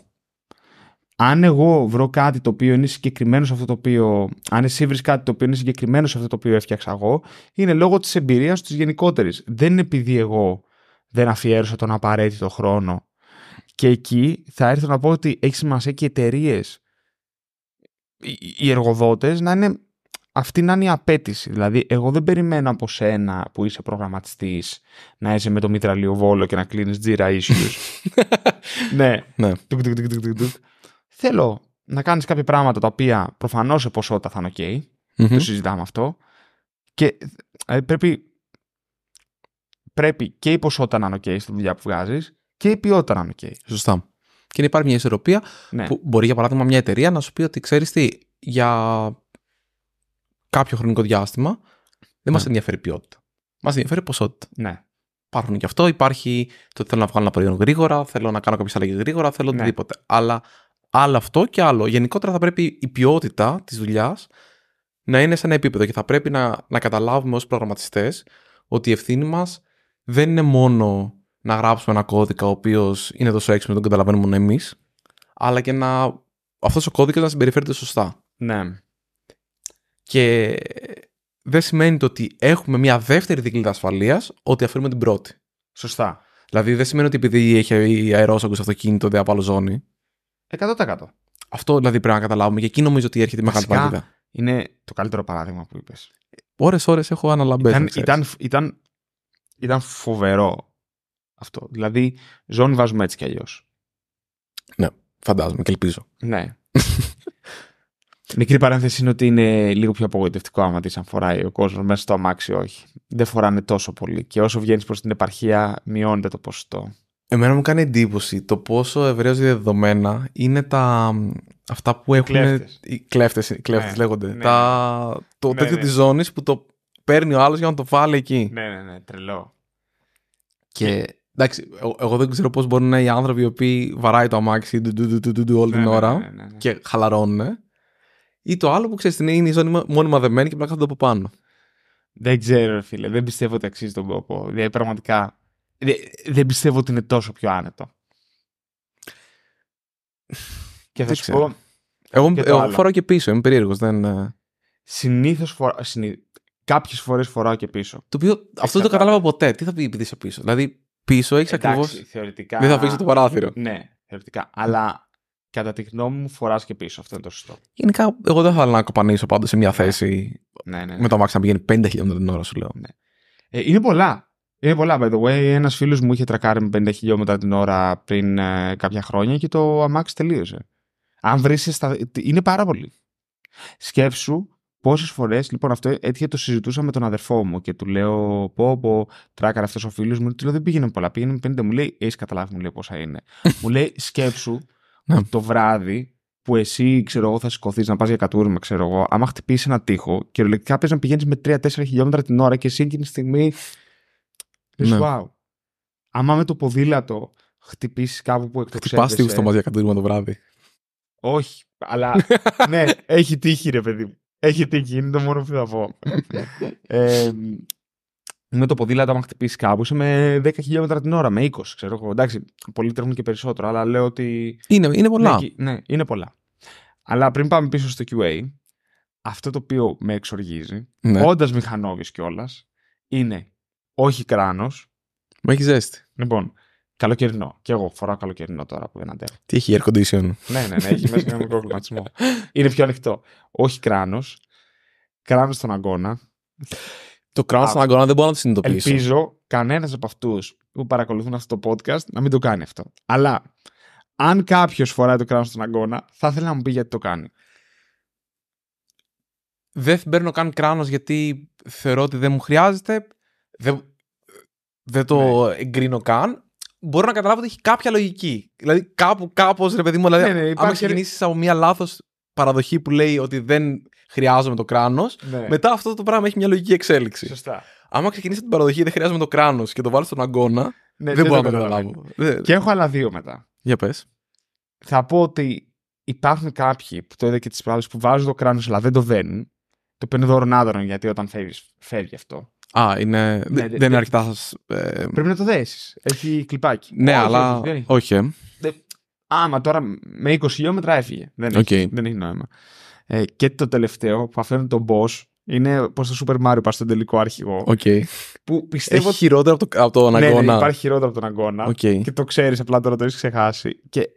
Αν εγώ βρω κάτι το οποίο είναι συγκεκριμένο σε αυτό το οποίο. Αν εσύ βρεις κάτι το οποίο είναι συγκεκριμένο σε αυτό το οποίο έφτιαξα εγώ, είναι λόγω της εμπειρίας της γενικότερης. Δεν είναι επειδή εγώ δεν αφιέρωσα τον απαραίτητο χρόνο. Και εκεί θα έρθω να πω ότι έχει σημασία και οι εταιρείες, οι εργοδότες να είναι. Αυτή να είναι η απέτηση. Δηλαδή, εγώ δεν περιμένω από σένα που είσαι προγραμματιστής να είσαι με το μητραλιοβόλο και να κλείνεις Jira issues. *laughs* ναι, Ναι. Τουκ, τουκ, τουκ, τουκ, τουκ, τουκ. Θέλω να κάνεις κάποια πράγματα τα οποία προφανώς σε ποσότητα θα είναι ok. Μμμ. Το συζητάμε αυτό. Και ε, πρέπει, πρέπει και η ποσότητα να είναι ok στη δουλειά που βγάζεις και η ποιότητα να είναι ok. Σωστά. Και να υπάρχει μια ισορροπία Ναι. που μπορεί για παράδειγμα μια εταιρεία να σου πει ότι ξέρεις τι, για κάποιο χρονικό διάστημα δεν Ναι. μα ενδιαφέρει η ποιότητα. Μας ενδιαφέρει η ποσότητα. ναι. Υπάρχουν και αυτό. Υπάρχει το ότι θέλω να βγάλω ένα προϊόν γρήγορα, θέλω να κάνω κάποιες αλλαγές γρήγορα, θέλω Ναι. οτιδήποτε. Αλλά άλλο αυτό και άλλο. Γενικότερα θα πρέπει η ποιότητα της δουλειάς να είναι σε ένα επίπεδο και θα πρέπει να, να καταλάβουμε ως προγραμματιστές ότι η ευθύνη μας δεν είναι μόνο να γράψουμε ένα κώδικα ο οποίος είναι τόσο έξυπνο, τον καταλαβαίνουμε μόνο εμείς, αλλά και να αυτός ο κώδικας να συμπεριφέρεται σωστά. ναι. Και δεν σημαίνει το ότι έχουμε μια δεύτερη δικλίδα ασφαλείας ότι αφήνουμε την πρώτη. Σωστά. Δηλαδή δεν σημαίνει ότι επειδή έχει αερόσαγκο αυτοκίνητο δεν απ' ζώνη. 100%. Αυτό δηλαδή πρέπει να καταλάβουμε και εκεί νομίζω ότι έρχεται η μεγάλη Βασικά, παγίδα. Είναι το καλύτερο παράδειγμα που είπες. Ώρες-ώρες έχω αναλαμπές. Ήταν, να ξέρεις. ήταν, ήταν, ήταν φοβερό αυτό. Δηλαδή, ζώνη βάζουμε έτσι κι αλλιώς. Φαντάζομαι και ελπίζω. Ναι. *laughs* Μικρή παρένθεση είναι ότι είναι λίγο πιο απογοητευτικό άμα τη αν φοράει ο κόσμος μέσα στο αμάξι, όχι. Δεν φοράνε τόσο πολύ. Και όσο βγαίνει προς την επαρχία, μειώνεται το ποσοστό. Εμένα μου κάνει εντύπωση το πόσο ευρέως διαδεδομένα είναι τα. Αυτά που έχουν. κλέφτες. Οι κλέφτες, οι κλέφτες Ναι, λέγονται. ναι, τα... Το Ναι, τέτοιο ναι. της ζώνης που το παίρνει ο άλλος για να το βάλει εκεί. Ναι, ναι, ναι, τρελό. Και εντάξει, εγώ, εγώ δεν ξέρω πώς μπορούν να είναι οι άνθρωποι οι οποίοι βαράει το αμάξι ντου, ντου, ντου, ντου, ντου, ντου, όλη Ναι, την ναι, ώρα ναι, ναι, ναι. και χαλαρώνουν. Ή το άλλο που ξέρεις είναι, είναι η ζώνη μα- μόνιμα δεμένη και πρέπει να κάθονται από πάνω. Δεν ξέρω, ρε φίλε. Δεν πιστεύω ότι αξίζει τον κόπο. Δηλαδή, πραγματικά. δε- Δεν πιστεύω ότι είναι τόσο πιο άνετο. Και θα Δεν σου ξέρω. πω, Εγώ, Και το εγώ άλλο. φοράω και πίσω, είμαι περίεργος. Δεν... ε, συνήθως φορά... συνή... κάποιες φορές φοράω και πίσω. Το οποίο αυτό δεν το Εξαρτάται. κατάλαβα ποτέ. Τι θα πει επειδή είσαι πίσω; Δηλαδή, πίσω έχεις ακριβώ. Εντάξει, θεωρητικά. Δεν θα αφήσει το παράθυρο. Ναι, θεωρητικά. Αλλά κατά τη γνώμη μου φοράς και πίσω. Αυτό είναι το σωστό. Γενικά, εγώ δεν θα ήθελα να κοπανίσω πάντως σε μια θέση Ναι, ναι. ναι. με το αμάξι να πηγαίνει 50 χιλιόμετρα την ώρα, σου λέω. Ε, είναι πολλά. Είναι πολλά, by the way. Ένας φίλος μου είχε τρακάρει με 50 χιλιόμετρα την ώρα πριν ε, κάποια χρόνια και το αμάξι τελείωσε. Αν βρεις. Στα... Είναι πάρα πολύ. Σκέψου πόσες φορές. Λοιπόν, αυτό έτυχε το συζητούσα με τον αδερφό μου και του λέω: Πω, πω, τράκαρε αυτός ο φίλος μου. Του λέω: Δεν πήγαινε πολλά. Πήγαινε με 50. Μου λέει: Έχεις καταλάβει, μου λέει πόσα είναι. *laughs* μου λέει: Σκέψου Ναι. το βράδυ που εσύ, ξέρω εγώ, θα σηκωθείς να πας για κατούρμα, ξέρω εγώ, άμα χτυπήσεις ένα τείχο, κυριολεκτικά πες να πηγαίνεις με 3-4 χιλιόμετρα την ώρα και εσύ εκείνη τη στιγμή. Λες, Ναι. wow. Άμα με το ποδήλατο χτυπήσεις κάπου που Χτυπάς εκτοξεύεσαι. τείχου στο μάτια κατούρμα το βράδυ. Όχι, αλλά *laughs* ναι, έχει τύχει ρε παιδί μου. Έχει τύχει, είναι το μόνο που θα πω. *laughs* ε, με το ποδήλατο, άμα χτυπήσεις κάπου, είσαι με 10 χιλιόμετρα την ώρα, με 20, ξέρω εγώ. Εντάξει, πολλοί τρέχουν και περισσότερο, αλλά λέω ότι Είναι, είναι πολλά. ναι, εκεί- ναι, είναι πολλά. Αλλά πριν πάμε πίσω στο QA, αυτό το οποίο με εξοργίζει, Ναι. όντας μηχανόβης κιόλας, είναι όχι κράνος. Μα έχεις ζέστη. Λοιπόν, καλοκαιρινό. Και εγώ φοράω καλοκαιρινό τώρα που δεν αντέχω. Τι έχει air condition. ναι, ναι, ναι, έχει μέσα ένα μικρό κλιματισμό. *laughs* είναι πιο ανοιχτό. Όχι κράνος. Κράνος στον αγκώνα. Το κράνο Α, στον αγκώνα δεν μπορώ να το συνειδητοποιήσω. Ελπίζω κανένας από αυτούς που παρακολουθούν αυτό το podcast να μην το κάνει αυτό. Αλλά αν κάποιος φοράει το κράνο στον αγκώνα, θα ήθελα να μου πει γιατί το κάνει. Δεν παίρνω καν κράνος γιατί θεωρώ ότι δεν μου χρειάζεται. Δεν, δεν το εγκρίνω καν. Μπορώ να καταλάβω ότι έχει κάποια λογική. Δηλαδή κάπου, κάπως, ρε παιδί μου, δηλαδή, Ναι, ναι, άμα υπάρχει- ξεκινήσεις από μια λάθος παραδοχή που λέει ότι δεν χρειάζομαι το κράνος, Ναι. μετά αυτό το πράγμα έχει μια λογική εξέλιξη. Σωστά. Άμα ξεκινήσει την παραδοχή δεν χρειάζομαι το κράνος και το βάλω στον αγκώνα, Ναι, δεν μπορώ να το καταλαβαίνω. καταλάβω. Δεν- Και έχω άλλα δύο μετά. Για πες. Θα πω ότι υπάρχουν κάποιοι που το είδα και τις προάλλες που βάζουν το κράνος αλλά δεν το δένουν. Το παίρνουν δωρονάδωρον γιατί όταν φεύγεις, φεύγει αυτό. Α, είναι, Ναι, δεν δε- δεν δε- είναι αρκετά. ε, Πρέπει να το δέσεις. Έχει κλιπάκι. ναι, Όχι, αλλά. όχι, δεν έχει. Όχι, ε. Άμα τώρα με 20 χιλιόμετρα έφυγε. Δεν, Οκ. έχει, δεν έχει νόημα. Ε, και το τελευταίο που αφήνουν τον boss είναι πως το Super Mario πα στον τελικό αρχηγό. Οκ. Που πιστεύω Έχει χειρότερο από, το, από τον ναι, ναι, αγκώνα. υπάρχει χειρότερο από τον αγκώνα. Οκ. Και το ξέρεις, απλά τώρα το έχεις ξεχάσει. Και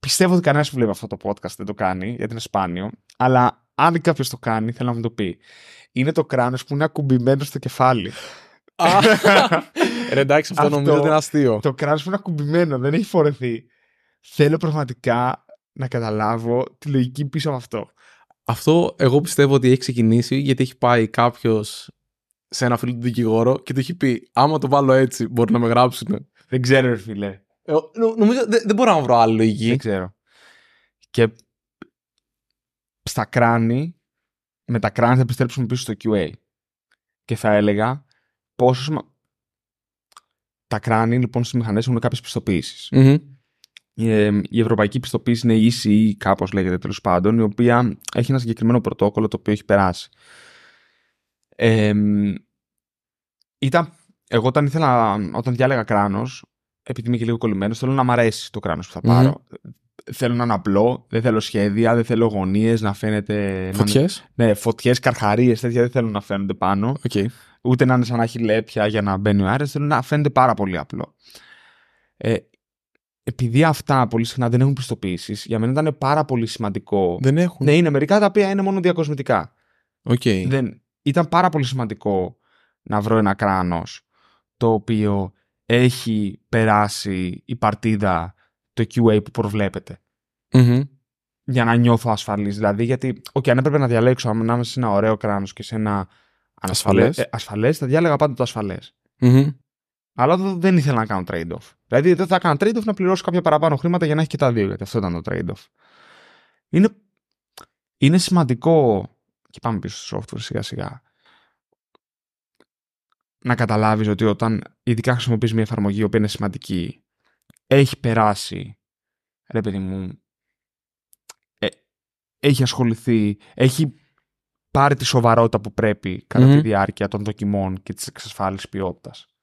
πιστεύω ότι κανένας που βλέπει αυτό το podcast δεν το κάνει, γιατί είναι σπάνιο. Αλλά αν κάποιος το κάνει, θέλω να μου το πει. Είναι το κράνος που είναι ακουμπημένος στο κεφάλι. Α, *laughs* Ρε εντάξει, αυτό, Αυτό- νομίζω ότι είναι αστείο. το κράνος που είναι ακουμπημένο, δεν έχει φορεθεί. Θέλω πραγματικά να καταλάβω τη λογική πίσω από αυτό. Αυτό εγώ πιστεύω ότι έχει ξεκινήσει γιατί έχει πάει κάποιος σε ένα φίλο του δικηγόρο και του έχει πει: Άμα το βάλω έτσι, μπορεί να με γράψουν. Δεν ξέρω, ρε φίλε. Ε, νο- νομίζω δεν, δεν μπορώ να βρω άλλη Δεν λογική. ξέρω. Και στα κράνη, με τα κράνη θα επιστρέψουμε πίσω στο QA. Και θα έλεγα πόσο σημα... Τα κράνη λοιπόν στις μηχανές έχουν κάποιες πιστοποίησεις. Μμμ. Ε, η ευρωπαϊκή πιστοποίηση είναι η ECE, κάπως λέγεται τέλος πάντων, η οποία έχει ένα συγκεκριμένο πρωτόκολλο το οποίο έχει περάσει. Ε, ήταν, εγώ όταν ήθελα, όταν διάλεγα κράνος, επειδή είμαι και λίγο κολλημένος, θέλω να μ' αρέσει το κράνος που θα Μμμ. πάρω. Θέλω να είναι απλό, δεν θέλω σχέδια, δεν θέλω γωνίες, να φαίνεται... να είναι- Φωτιές; Ναι, φωτιές, καρχαρίες, τέτοια δεν θέλω να φαίνονται πάνω Οκ. ούτε να είναι σαν να έχει λέπια για να μπαίνει ο αέρας, θέλω να φαίνεται πάρα πολύ απλό. Ε, επειδή αυτά πολύ συχνά δεν έχουν πιστοποιήσεις, για μένα ήταν πάρα πολύ σημαντικό. Δεν έχουν. Ναι, είναι μερικά τα οποία είναι μόνο διακοσμητικά. Οκ. Δεν, ήταν πάρα πολύ σημαντικό να βρω ένα κράνος το οποίο έχει περάσει η παρτίδα το QA που προβλέπεται. Μμμ. για να νιώθω ασφαλής. Δηλαδή, γιατί, OK, αν έπρεπε να διαλέξω ανάμεσα σε ένα ωραίο κράνος και σε ένα Ασφαλές. ε, ασφαλές, θα διάλεγα πάντα το ασφαλές. Μμμ. Αλλά εδώ δεν ήθελα να κάνω trade-off. Δηλαδή, δεν θα έκανα trade-off να πληρώσω κάποια παραπάνω χρήματα για να έχει και τα δύο, γιατί αυτό ήταν το trade-off. Είναι, είναι σημαντικό. Και πάμε πίσω στο software σιγά-σιγά. Να καταλάβεις ότι όταν ειδικά χρησιμοποιείς μια εφαρμογή η οποία είναι σημαντική, έχει περάσει, ρε παιδί μου, ε, έχει ασχοληθεί, έχει πάρει τη σοβαρότητα που πρέπει κατά τη Μμμ. διάρκεια των δοκιμών και της εξασφάλισης ποιότητας.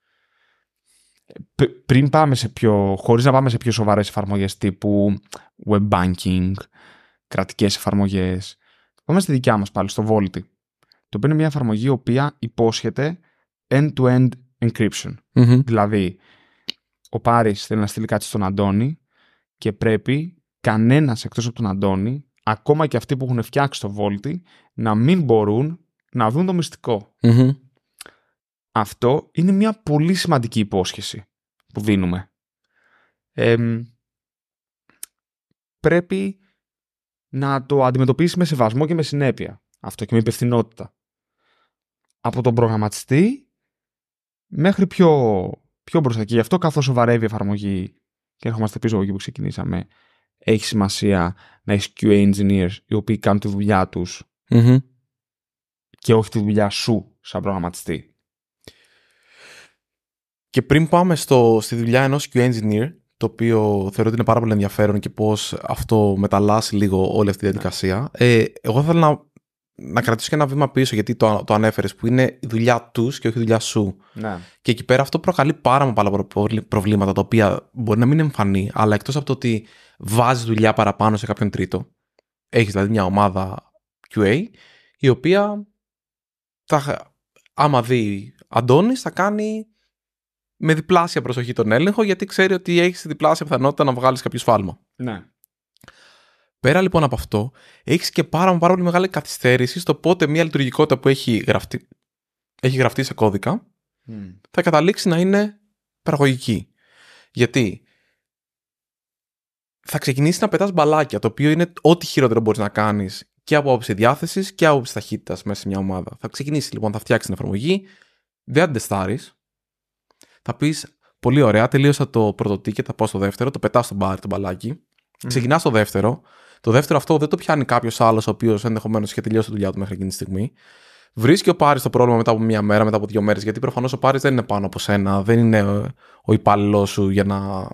Ε, π- πριν πάμε σε πιο, χωρίς να πάμε σε πιο σοβαρές εφαρμογές τύπου web banking, κρατικές εφαρμογές, πάμε στη δικιά μας πάλι, στο Volty. Το οποίο είναι μια εφαρμογή η οποία υπόσχεται end-to-end encryption. Μμμ. Δηλαδή, ο Πάρης θέλει να στείλει κάτι στον Αντώνη και πρέπει κανένας εκτός από τον Αντώνη, ακόμα και αυτοί που έχουν φτιάξει το Volty, να μην μπορούν να δουν το μυστικό. Μμμ. Αυτό είναι μια πολύ σημαντική υπόσχεση που δίνουμε. Εμ, πρέπει να το αντιμετωπίσεις με σεβασμό και με συνέπεια. Αυτό και με υπευθυνότητα. Από τον προγραμματιστή μέχρι πιο, πιο μπροστά. Και γι' αυτό καθώς σοβαρεύει η εφαρμογή και έρχομαστε πίσω από εκεί που ξεκινήσαμε, έχει σημασία να έχεις QA engineers οι οποίοι κάνουν τη δουλειά τους Μμμ. και όχι τη δουλειά σου σαν προγραμματιστή. Και πριν πάμε στο, στη δουλειά ενός QA engineer, το οποίο θεωρώ ότι είναι πάρα πολύ ενδιαφέρον και πώς αυτό μεταλλάσσει λίγο όλη αυτή τη διαδικασία, ε, εγώ θέλω να, να κρατήσω και ένα βήμα πίσω, γιατί το, το ανέφερες, που είναι η δουλειά τους και όχι η δουλειά σου. Ναι. Και εκεί πέρα αυτό προκαλεί πάρα πολλά προ- προ- προβλήματα, τα οποία μπορεί να μην είναι εμφανή, αλλά εκτός από το ότι βάζει δουλειά παραπάνω σε κάποιον τρίτο, έχεις δηλαδή μια ομάδα QA, η οποία θα, άμα δει Αντώνης θα κάνει με διπλάσια προσοχή τον έλεγχο, γιατί ξέρει ότι έχεις διπλάσια πιθανότητα να βγάλεις κάποιο σφάλμα. ναι. Πέρα λοιπόν από αυτό, έχεις και πάρα, πάρα πολύ μεγάλη καθυστέρηση στο πότε μια λειτουργικότητα που έχει γραφτεί, έχει γραφτεί σε κώδικα Μμ. θα καταλήξει να είναι παραγωγική. Γιατί θα ξεκινήσει να πετάς μπαλάκια, το οποίο είναι ό,τι χειρότερο μπορείς να κάνεις και από άποψη διάθεσης και από άποψη ταχύτητας μέσα σε μια ομάδα. Θα ξεκινήσει λοιπόν, θα φτιάξεις την εφαρμογή, δεν αντεστάρεις, θα πεις πολύ ωραία, τελείωσα το πρώτο ticket, θα πάω στο δεύτερο, το πετάς στο μπάρ, το μπαλάκι, ξεκινάς στο δεύτερο. Το δεύτερο αυτό δεν το πιάνει κάποιος άλλος, ο οποίος ενδεχομένως είχε τελειώσει τη δουλειά του μέχρι εκείνη τη στιγμή. Βρίσκει ο Πάρης το πρόβλημα μετά από μία μέρα, μετά από δύο μέρες, γιατί προφανώς ο Πάρης δεν είναι πάνω από σένα, δεν είναι ε, ο υπάλληλός σου για να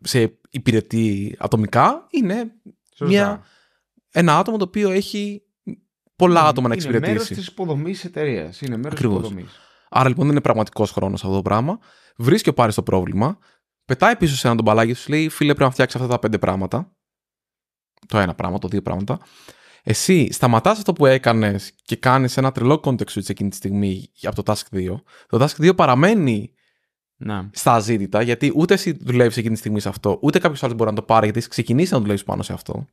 σε υπηρετεί ατομικά. Είναι Σωστά. μια, ένα άτομο το οποίο έχει πολλά άτομα να Είναι μέρος εξυπηρετήσει. της υποδομής εταιρείας. Είναι μέρος Ακριβώς. της υποδομής. Άρα λοιπόν δεν είναι πραγματικός χρόνος αυτό το πράγμα. Βρίσκει ο Πάρης το πρόβλημα, πετάει πίσω σε έναν τον μπαλάκι τους, λέει: Φίλε, πρέπει να φτιάξεις αυτά τα πέντε πράγματα. Το ένα πράγμα, το δύο πράγματα. Εσύ σταματάς αυτό που έκανες και κάνεις ένα τρελό context switch εκείνη τη στιγμή από το task 2. Το task 2 παραμένει Ναι. στα ζήτητα, γιατί ούτε εσύ δουλεύεις εκείνη τη στιγμή σε αυτό, ούτε κάποιος άλλος μπορεί να το πάρει, γιατί έχει ξεκινήσεις να δουλεύεις πάνω σε αυτό.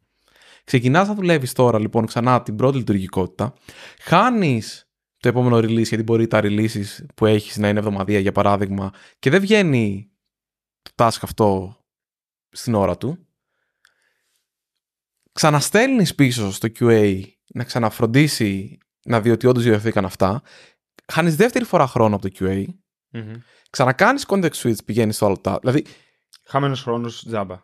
Ξεκινάς να δουλεύεις τώρα λοιπόν ξανά την πρώτη λειτουργικότητα. Χάνεις το επόμενο release, γιατί μπορεί τα releases που έχεις να είναι εβδομαδία για παράδειγμα, και δεν βγαίνει το task αυτό στην ώρα του. Ξαναστέλνεις πίσω στο QA να ξαναφροντίσει να δει ότι όντως διορθώθηκαν αυτά. Χάνεις δεύτερη φορά χρόνο από το QA. Ξανακάνεις context switch, πηγαίνεις στο άλλο task. Δηλαδή, Χαμένος χρόνος τζάμπα.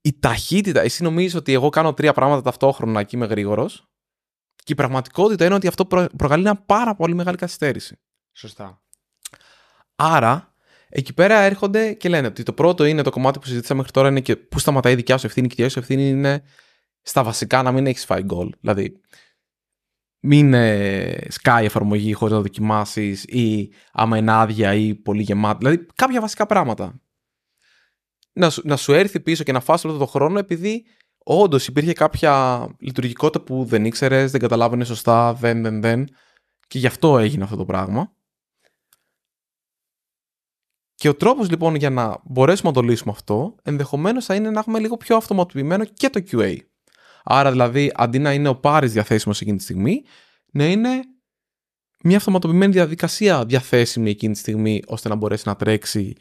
η ταχύτητα, εσύ νομίζεις ότι εγώ κάνω τρία πράγματα ταυτόχρονα και είμαι γρήγορος; Και η πραγματικότητα είναι ότι αυτό προ- προκαλεί μια πάρα πολύ μεγάλη καθυστέρηση. Σωστά. Άρα, εκεί πέρα έρχονται και λένε ότι το πρώτο είναι το κομμάτι που συζήτησαμε μέχρι τώρα είναι και πού σταματάει η δικιά σου ευθύνη και η δικιά σου ευθύνη είναι στα βασικά να μην έχεις φάει γκολ. Δηλαδή, μην ε, σκάει η εφαρμογή χωρίς να δοκιμάσεις ή άμα είναι άδεια ή πολύ γεμάτη. Δηλαδή, κάποια βασικά πράγματα. Να σου, να σου έρθει πίσω και να φας όλο το χρόνο επειδή όντως υπήρχε κάποια λειτουργικότητα που δεν ήξερες, δεν καταλάβαινε σωστά, δεν, δεν, δεν. Και γι' αυτό έγινε αυτό το πράγμα. Και ο τρόπος λοιπόν για να μπορέσουμε να το λύσουμε αυτό, ενδεχομένως θα είναι να έχουμε λίγο πιο αυτοματοποιημένο και το QA. Άρα δηλαδή, αντί να είναι ο Πάρης διαθέσιμος εκείνη τη στιγμή, να είναι μια αυτοματοποιημένη διαδικασία διαθέσιμη εκείνη τη στιγμή, ώστε να μπορέσει να τρέξει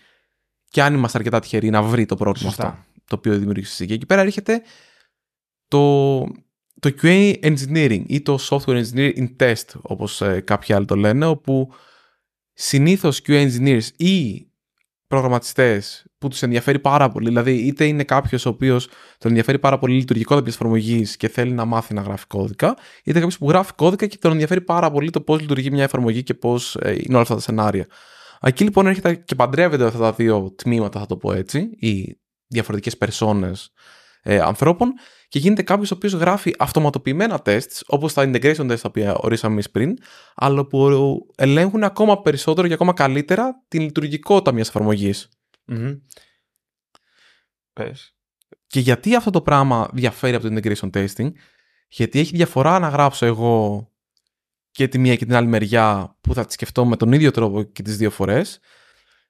και αν είμαστε αρκετά τυχεροί να βρει το πρόβλημα Σωστά. αυτό το οποίο δημιουργήσει εσύ. Και εκεί πέρα έρχεται το, το QA engineering ή το software engineering in test, όπως ε, κάποιοι άλλοι το λένε, όπου συνήθως QA engineers ή προγραμματιστές που τους ενδιαφέρει πάρα πολύ, δηλαδή είτε είναι κάποιος ο οποίος τον ενδιαφέρει πάρα πολύ η λειτουργικότητα της εφαρμογής και θέλει να μάθει να γράφει κώδικα, είτε κάποιος που γράφει κώδικα και τον ενδιαφέρει πάρα πολύ το πώς λειτουργεί μια εφαρμογή και πώς ε, είναι όλα αυτά τα σενάρια. Εκεί λοιπόν έρχεται και παντρεύεται αυτά τα δύο τμήματα, θα το πω έτσι, οι διαφορετικές περσόνες ε, ανθρώπων και γίνεται κάποιος ο οποίος γράφει αυτοματοποιημένα τεστς, όπως τα integration tests τα οποία ορίσαμε εμείς πριν, αλλά που ελέγχουν ακόμα περισσότερο και ακόμα καλύτερα την λειτουργικότητα μιας εφαρμογής. Mm-hmm. Πες. Και γιατί αυτό το πράγμα διαφέρει από το integration testing, γιατί έχει διαφορά να γράψω εγώ και τη μία και την άλλη μεριά που θα τη σκεφτώ με τον ίδιο τρόπο και τις δύο φορές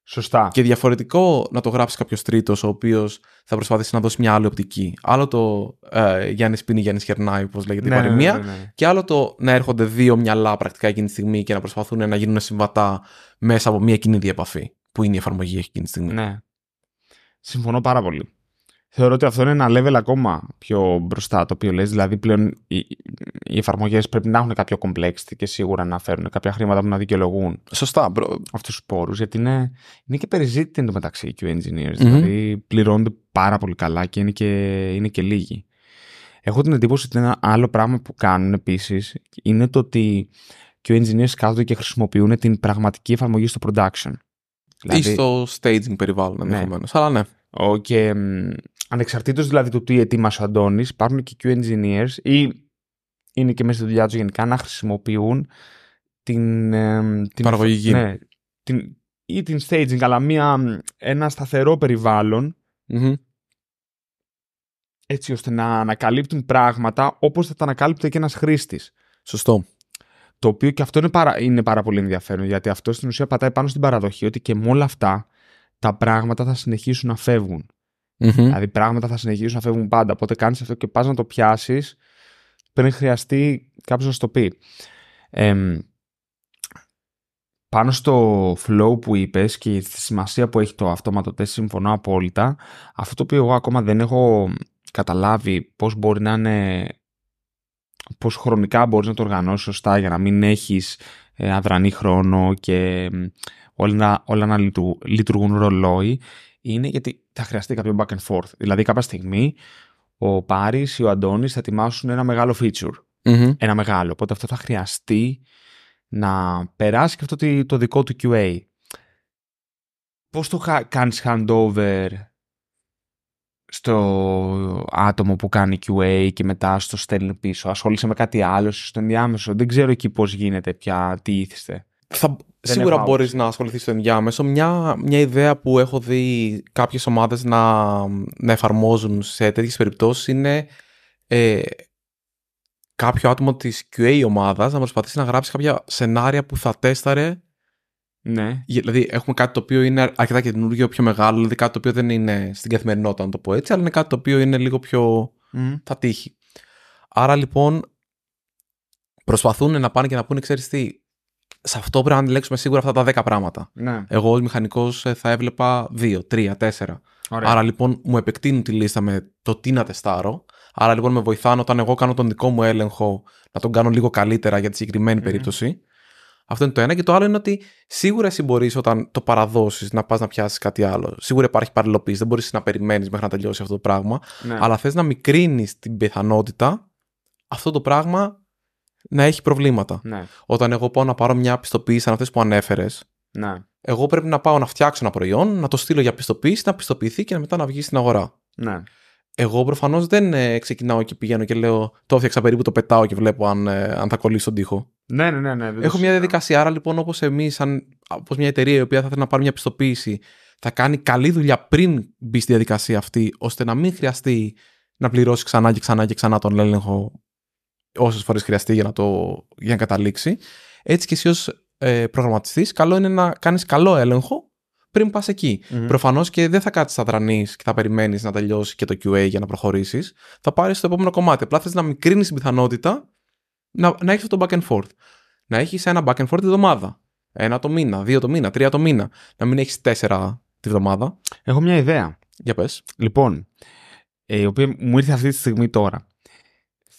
Σωστά. Και διαφορετικό να το γράψει κάποιος τρίτος, ο οποίος θα προσπαθήσει να δώσει μια άλλη οπτική. Άλλο το ε, Γιάννης Πίνη, Γιάννης Χερνάη, όπως λέγεται ναι, η παροιμία. ναι, ναι, ναι. Και άλλο το να έρχονται δύο μυαλά πρακτικά εκείνη τη στιγμή και να προσπαθούν να γίνουν συμβατά μέσα από μια κοινή διαπαφή, που είναι η εφαρμογή εκείνη τη στιγμή. Ναι. Συμφωνώ πάρα πολύ. Θεωρώ ότι αυτό είναι ένα level ακόμα πιο μπροστά το οποίο λες, δηλαδή πλέον οι, οι εφαρμογές πρέπει να έχουν κάποιο complexity και σίγουρα να φέρουν κάποια χρήματα που να δικαιολογούν Σωστά, bro. αυτούς τους πόρους, γιατί είναι, είναι και περιζήτητοι εντωμεταξύ οι engineers, δηλαδή πληρώνονται πάρα πολύ καλά και είναι και, είναι και λίγοι. Έχω την εντύπωση ότι ένα άλλο πράγμα που κάνουν επίσης είναι το ότι οι engineers κάθονται και χρησιμοποιούν την πραγματική εφαρμογή στο production. Ή στο staging περιβάλλον ενδεχομένως. Αλλά ναι. Ο, και μ, ανεξαρτήτως δηλαδή του τι ετοίμασε ο Αντώνης, υπάρχουν και Q engineers ή είναι και μέσα στη δουλειά τους γενικά να χρησιμοποιούν την, ε, την Παραγωγική. Ναι, την, ή την staging, αλλά μια, ένα σταθερό περιβάλλον Μμμ. έτσι ώστε να ανακαλύπτουν πράγματα όπως θα τα ανακάλυπτε και ένας χρήστης. Σωστό. Το οποίο και αυτό είναι πάρα, είναι πάρα πολύ ενδιαφέρον γιατί αυτό στην ουσία πατάει πάνω στην παραδοχή ότι και με όλα αυτά τα πράγματα θα συνεχίσουν να φεύγουν. Μμμ. Δηλαδή πράγματα θα συνεχίσουν να φεύγουν πάντα. Οπότε κάνεις αυτό και πας να το πιάσεις πριν χρειαστεί κάποιος να σου το πει. Εμ, πάνω στο flow που είπες και στη σημασία που έχει το αυτόματο τεστ συμφωνώ απόλυτα. Αυτό το οποίο εγώ ακόμα δεν έχω καταλάβει πώς μπορεί να είναι πώς χρονικά μπορείς να το οργανώσεις σωστά για να μην έχεις ε, αδρανή χρόνο και μ, όλα να, όλα να λειτου- λειτουργούν ρολόι είναι γιατί θα χρειαστεί κάποιο back and forth. Δηλαδή κάποια στιγμή ο Πάρης ή ο Αντώνης θα ετοιμάσουν ένα μεγάλο feature. Μμμ. Ένα μεγάλο. Οπότε αυτό θα χρειαστεί να περάσει και αυτό το- το δικό του QA. Πώς το χα- κάνεις handover στο άτομο που κάνει QA και μετά στο στέλνει πίσω; Ασχολείσαι με κάτι άλλο στο ενδιάμεσο; Δεν ξέρω εκεί πώς γίνεται πια, τι ήθιστε. Θα, σίγουρα έχω μπορείς άποψη. να ασχοληθείς στο ενδιάμεσο. Μια, μια ιδέα που έχω δει κάποιες ομάδες να, να εφαρμόζουν σε τέτοιες περιπτώσεις είναι ε, κάποιο άτομο της QA ομάδας να προσπαθήσει να γράψει κάποια σενάρια που θα τέσταρε. Ναι. Για- Δηλαδή έχουμε κάτι το οποίο είναι αρκετά καινούργιο, πιο μεγάλο, δηλαδή κάτι το οποίο δεν είναι στην καθημερινότητα να το πω έτσι, αλλά είναι κάτι το οποίο είναι λίγο πιο θα τύχει. Άρα λοιπόν προσπαθούν να πάνε και να πούνε, ξέρεις τι, σε αυτό πρέπει να αντιλέξουμε σίγουρα αυτά τα 10 πράγματα. Ναι. Εγώ ως μηχανικός ε, θα έβλεπα 2, 3, 4. Ωραία. Άρα λοιπόν μου επεκτείνουν τη λίστα με το τι να τεστάρω. Άρα λοιπόν με βοηθάνε όταν εγώ κάνω τον δικό μου έλεγχο να τον κάνω λίγο καλύτερα για τη συγκεκριμενη Μμμ. περίπτωση. Αυτό είναι το ένα. Και το άλλο είναι ότι σίγουρα εσύ μπορείς όταν το παραδώσεις να πας να πιάσεις κάτι άλλο. Σίγουρα υπάρχει παρελοποίηση. Δεν μπορείς να περιμένεις μέχρι να τελειώσει αυτό το πράγμα. ναι. Αλλά θες να μικρύνεις την πιθανότητα αυτό το πράγμα να έχει προβλήματα. ναι. Όταν εγώ πάω να πάρω μια πιστοποίηση σαν αυτές που ανέφερες, Ναι. εγώ πρέπει να πάω να φτιάξω ένα προϊόν, να το στείλω για πιστοποίηση, να πιστοποιηθεί και μετά να βγει στην αγορά. Ναι. Εγώ προφανώς δεν ε, ξεκινάω και πηγαίνω και λέω το έφτιαξα περίπου, το πετάω και βλέπω αν, ε, αν θα κολλήσει στον τοίχο. Ναι, ναι, ναι, ναι. δεν το Έχω μια συζητάω. διαδικασία. Άρα λοιπόν, όπως εμείς, όπως μια εταιρεία η οποία θα θέλει να πάρει μια πιστοποίηση, θα κάνει καλή δουλειά πριν μπει στη διαδικασία αυτή, ώστε να μην χρειαστεί να πληρώσει ξανά και ξανά και ξανά τον έλεγχο όσες φορές χρειαστεί για να, το, για να καταλήξει. Έτσι και εσύ ως ε, προγραμματιστής, καλό είναι να κάνεις καλό έλεγχο πριν πας εκεί. Μμμ. Προφανώς και δεν θα κάτσεις αδρανής και θα περιμένεις να τελειώσει και το QA για να προχωρήσεις. Θα πάρεις το επόμενο κομμάτι. Απλά θες να μικρύνεις την πιθανότητα να, να έχεις αυτό το back and forth. Να έχεις ένα back and forth τη βδομάδα. Ένα το μήνα, δύο το μήνα, τρία το μήνα. Να μην έχεις τέσσερα τη βδομάδα. Έχω μια ιδέα. Για πες. Λοιπόν, ε, η οποία μου ήρθε αυτή τη στιγμή τώρα.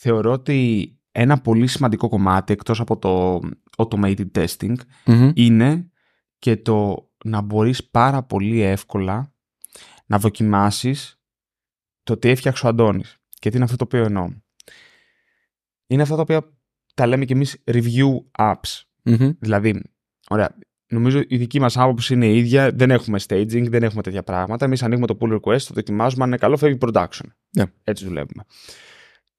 Θεωρώ ότι ένα πολύ σημαντικό κομμάτι εκτός από το automated testing Μμμ. είναι και το να μπορείς πάρα πολύ εύκολα να δοκιμάσεις το τι έφτιαξε ο Αντώνης. Και τι είναι αυτό το οποίο εννοώ. Είναι αυτά τα οποία τα λέμε κι εμείς review apps. Μμμ. Δηλαδή, ωραία, νομίζω η δική μας άποψη είναι η ίδια, δεν έχουμε staging, δεν έχουμε τέτοια πράγματα. Εμείς ανοίγουμε το pull request, το δοκιμάζουμε, αν είναι καλό φεύγει production. Ναι. Έτσι δουλεύουμε.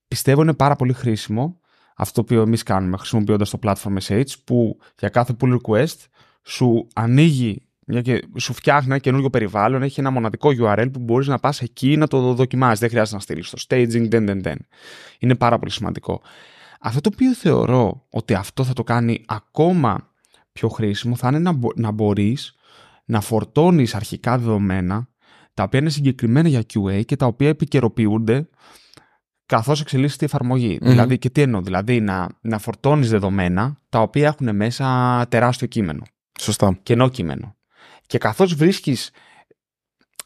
Πιστεύω είναι πάρα πολύ χρήσιμο αυτό που εμείς κάνουμε χρησιμοποιώντας το platform SH που για κάθε pull request σου ανοίγει μια και σου φτιάχνει ένα καινούριο περιβάλλον, έχει ένα μοναδικό URL που μπορείς να πας εκεί να το δοκιμάσεις. Δεν χρειάζεται να στείλεις το staging, δεν, δεν, δεν. Είναι πάρα πολύ σημαντικό. Αυτό το οποίο θεωρώ ότι αυτό θα το κάνει ακόμα πιο χρήσιμο θα είναι να, μπο- να μπορείς να φορτώνεις αρχικά δεδομένα τα οποία είναι συγκεκριμένα για QA και τα οποία επικαιροποιούνται καθώς εξελίσσεται η εφαρμογή. Μμμ. Δηλαδή, και τι εννοώ, δηλαδή να, να φορτώνεις δεδομένα τα οποία έχουν μέσα τεράστιο κείμενο Σωστά. κενό κείμενο. Και καθώς βρίσκεις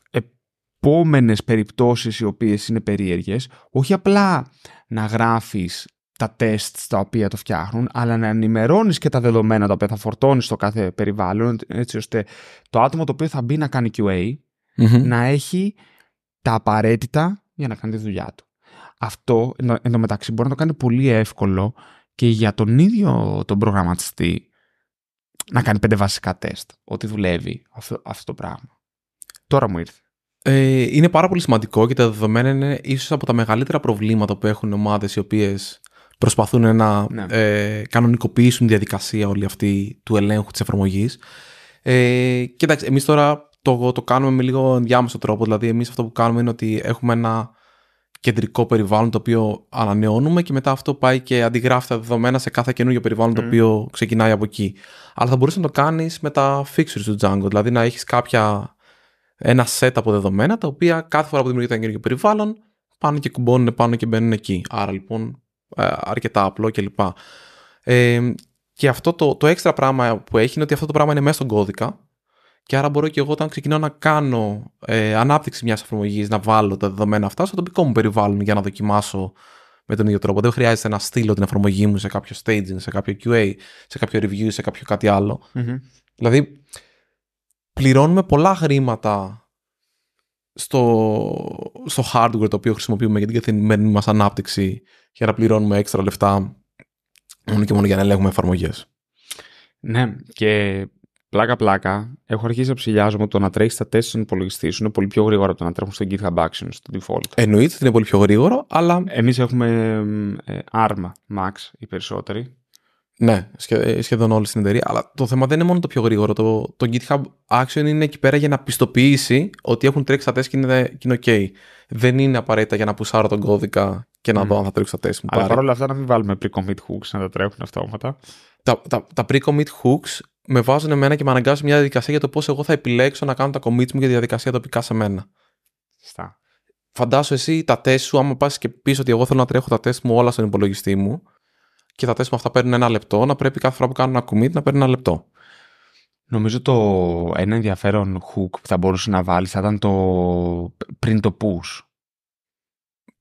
επόμενες περιπτώσεις οι οποίες είναι περίεργες, όχι απλά να γράφεις τα τεστς τα οποία το φτιάχνουν, αλλά να ενημερώνεις και τα δεδομένα τα οποία θα φορτώνεις στο κάθε περιβάλλον, έτσι ώστε το άτομο το οποίο θα μπει να κάνει QA Μμμ. να έχει τα απαραίτητα για να κάνει τη δουλειά του. Αυτό εν τω- εν τω μεταξύ μπορεί να το κάνει πολύ εύκολο και για τον ίδιο τον προγραμματιστή να κάνει πέντε βασικά τεστ ότι δουλεύει αυτό, αυτό το πράγμα. Τώρα μου ήρθε. Ε, είναι πάρα πολύ σημαντικό και τα δεδομένα είναι ίσως από τα μεγαλύτερα προβλήματα που έχουν ομάδες οι οποίες προσπαθούν να Ναι. ε, κανονικοποιήσουν τη διαδικασία όλη αυτή του ελέγχου της εφαρμογής. Ε, κοίταξε, εμείς τώρα το, το κάνουμε με λίγο ενδιάμεσο τρόπο, δηλαδή εμείς αυτό που κάνουμε είναι ότι έχουμε ένα κεντρικό περιβάλλον το οποίο ανανεώνουμε και μετά αυτό πάει και αντιγράφει τα δεδομένα σε κάθε καινούργιο περιβάλλον το Μμ. οποίο ξεκινάει από εκεί. Αλλά θα μπορούσες να το κάνεις με τα fixtures του Django, δηλαδή να έχεις κάποια ένα set από δεδομένα τα οποία κάθε φορά που δημιουργείται ένα καινούργιο περιβάλλον πάνε και κουμπώνουν πάνω και μπαίνουν εκεί. Άρα λοιπόν ε, αρκετά απλό κλπ. Ε, και αυτό το, το έξτρα πράγμα που έχει είναι ότι αυτό το πράγμα είναι μέσα στον κώδικα και άρα μπορώ και εγώ όταν ξεκινάω να κάνω ε, ανάπτυξη μιας εφαρμογής να βάλω τα δεδομένα αυτά στο τοπικό μου περιβάλλον για να δοκιμάσω με τον ίδιο τρόπο. Δεν χρειάζεται να στείλω την εφαρμογή μου σε κάποιο staging, σε κάποιο QA, σε κάποιο review, σε κάποιο κάτι άλλο. Δηλαδή, πληρώνουμε πολλά χρήματα στο, στο hardware το οποίο χρησιμοποιούμε για την καθημερινή μας ανάπτυξη για να πληρώνουμε έξτρα λεφτά μόνο και μόνο για να ελέγχουμε εφαρμογές. Ναι, και πλάκα-πλάκα έχω αρχίσει να ψηλιάζομαι ότι το να τρέχεις τα τεστ στον υπολογιστή σου είναι πολύ πιο γρήγορα από το να τρέχουν στο GitHub Actions, στο default. Εννοείται ότι είναι πολύ πιο γρήγορο, αλλά Εμείς έχουμε ε, ARM Max οι περισσότεροι. ναι, σχε- σχεδόν όλη στην εταιρεία. Αλλά το θέμα δεν είναι μόνο το πιο γρήγορο. Το, το GitHub Action είναι εκεί πέρα για να πιστοποιήσει ότι έχουν τρέξει τα τεστ και είναι, και είναι OK. Δεν είναι απαραίτητα για να πουσάρω τον κώδικα και να Μμ. δω αν θα τρέξει τα τεστ μου. Αλλά πάρει. παρόλα αυτά να μην βάλουμε pre-commit hooks να τα τρέχουν αυτόματα. τα, τα, τα pre-commit hooks με βάζουν εμένα και με αναγκάζουν μια διαδικασία για το πώς εγώ θα επιλέξω να κάνω τα commits μου για τη διαδικασία τοπικά σε μένα. Στα. Φαντάσου εσύ τα τεστ σου, άμα πας και πεις ότι εγώ θέλω να τρέχω τα τεστ μου όλα στον υπολογιστή μου και τα τεστ μου αυτά παίρνουν ένα λεπτό, να πρέπει κάθε φορά που κάνω ένα commit να παίρνει ένα λεπτό. Νομίζω το ένα ενδιαφέρον hook που θα μπορούσε να βάλεις θα ήταν το πριν το push.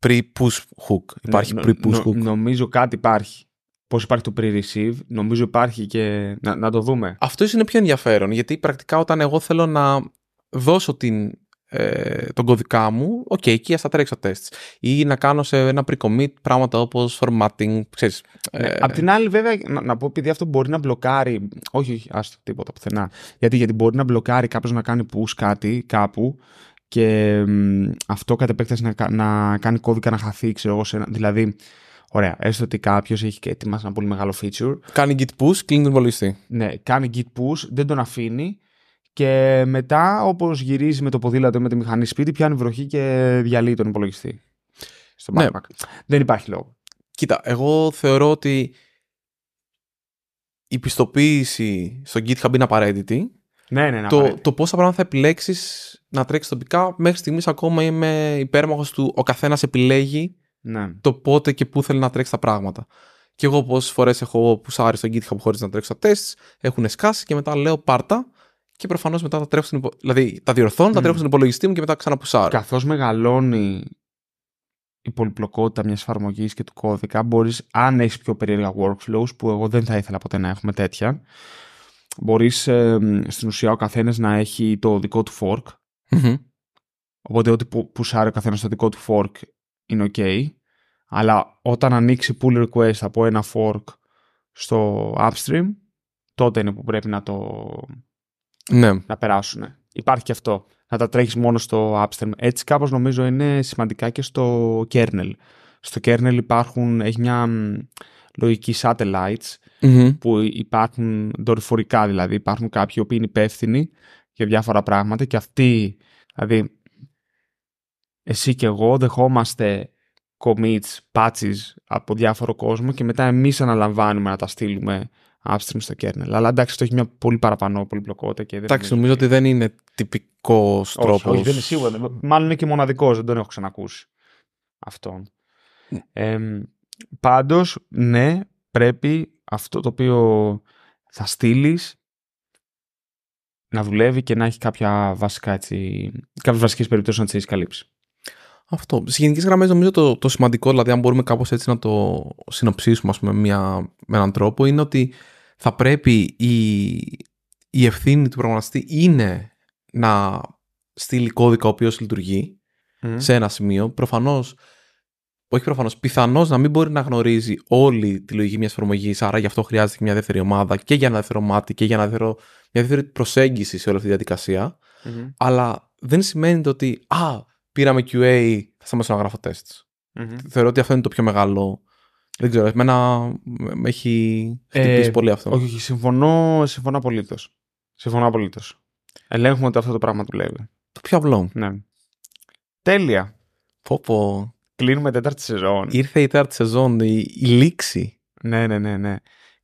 Pre-push hook. Υπάρχει Ναι, pre-push νο- hook. Νομίζω κάτι υπάρχει. Πώς υπάρχει το pre-receive, νομίζω υπάρχει και. Να, να το δούμε. Αυτό ίσως είναι πιο ενδιαφέρον, γιατί πρακτικά όταν εγώ θέλω να δώσω την, ε, τον κώδικά μου, οκ, εκεί ας τα τρέξω tests. Ή να κάνω σε ένα pre-commit πράγματα όπως formatting, ξέρεις. Ναι, ε, Απ' την άλλη, βέβαια, να, να πω επειδή αυτό μπορεί να μπλοκάρει. Όχι, όχι, άστο τίποτα πουθενά. Γιατί, γιατί μπορεί να μπλοκάρει κάποιος να κάνει push κάτι κάπου και μ, αυτό κατ' επέκταση να, κα- να κάνει κώδικα να χαθεί, ξέρω εγώ. σε ένα- δηλαδή, ωραία, έστω ότι κάποιος έχει και ετοιμάσει ένα πολύ μεγάλο feature. Κάνει git push, κλείνει τον υπολογιστή. Ναι, κάνει git push, δεν τον αφήνει και μετά, όπως γυρίζει με το ποδήλατο ή με τη μηχανή σπίτι, πιάνει βροχή και διαλύει τον υπολογιστή. Στο Ναι. backpack. Δεν υπάρχει λόγο. Κοίτα, εγώ θεωρώ ότι η πιστοποίηση στο GitHub είναι απαραίτητη. Ναι, ναι, ναι. το, απαραίτητη. το πόσα πράγματα θα επιλέξεις να τρέξεις τοπικά, μέχρι στιγμής ακόμα είμαι υπέρμαχος του ο καθένας επιλέγει ναι. το πότε και πού θέλει να τρέξει τα πράγματα. Και εγώ πόσες φορές έχω πουσάρει στο GitHub χωρίς να τρέξω τα τεστ, έχουν σκάσει και μετά λέω πάρτα. Και προφανώς μετά τα τρέχω στην υπο... Δηλαδή τα διορθώνω, τα Μμ. τρέχω στον υπολογιστή μου και μετά ξαναπουσάρω. καθώς μεγαλώνει η πολυπλοκότητα μιας εφαρμογής και του κώδικα. Μπορείς, αν έχεις πιο περίεργα workflows, που εγώ δεν θα ήθελα ποτέ να έχουμε τέτοια, μπορείς ε, στην ουσία ο καθένας να έχει το δικό του fork. Οπότε ό,τι που πουσάρει ο καθένας το δικό του fork είναι ok. Αλλά όταν ανοίξει pull request από ένα fork στο upstream, τότε είναι που πρέπει να το ναι. να περάσουν. Υπάρχει και αυτό. Να τα τρέχεις μόνο στο upstream. Έτσι κάπως νομίζω είναι σημαντικά και στο kernel. Στο kernel υπάρχουν, έχει μια λογική satellites που υπάρχουν δορυφορικά δηλαδή. Υπάρχουν κάποιοι που είναι υπεύθυνοι για διάφορα πράγματα και αυτοί, δηλαδή εσύ και εγώ δεχόμαστε commits, patches από διάφορο κόσμο και μετά εμείς αναλαμβάνουμε να τα στείλουμε upstream στο kernel. Αλλά εντάξει, αυτό έχει μια πολύ παραπάνω πολυπλοκότητα. Και εντάξει, νομίζω ότι δεν είναι τυπικός τρόπο. Όχι, δεν είναι σίγουρα. Μάλλον είναι και μοναδικός, δεν τον έχω ξανακούσει αυτόν. Ε, Πάντως, ναι, πρέπει αυτό το οποίο θα στείλεις να δουλεύει και να έχει κάποια βασικά έτσι, κάποιες βασικές περιπτώσεις να τις έχεις καλύψει. Αυτό. Σε γενικές γραμμές, νομίζω το, το σημαντικό, δηλαδή, αν μπορούμε κάπως έτσι να το συνοψίσουμε ας πούμε, μια, με έναν τρόπο, είναι ότι θα πρέπει η, η ευθύνη του προγραμματιστή είναι να στείλει κώδικα ο οποίος λειτουργεί σε ένα σημείο. Προφανώς, όχι προφανώς, πιθανώς να μην μπορεί να γνωρίζει όλη τη λογική μιας εφαρμογής, άρα γι' αυτό χρειάζεται μια δεύτερη ομάδα και για ένα δεύτερο μάτι και για ένα δεύτερο, μια δεύτερη προσέγγιση σε όλη αυτή τη διαδικασια Αλλά δεν σημαίνει ότι, α, πήραμε QA, θα σταματήσω να γράφω tests. Mm-hmm. Θεωρώ ότι αυτό είναι το πιο μεγάλο. Δεν ξέρω, εμένα με έχει χτυπήσει ε, πολύ αυτό. Όχι, όχι, συμφωνώ, συμφωνώ απολύτως. Συμφωνώ απολύτως. Ελέγχουμε ότι αυτό το πράγμα δουλεύει. Το πιο απλό. Ναι. Τέλεια. Πω πω. Κλείνουμε τέταρτη σεζόν. Ήρθε η τέταρτη σεζόν, η, η λήξη. Ναι, ναι, ναι, ναι.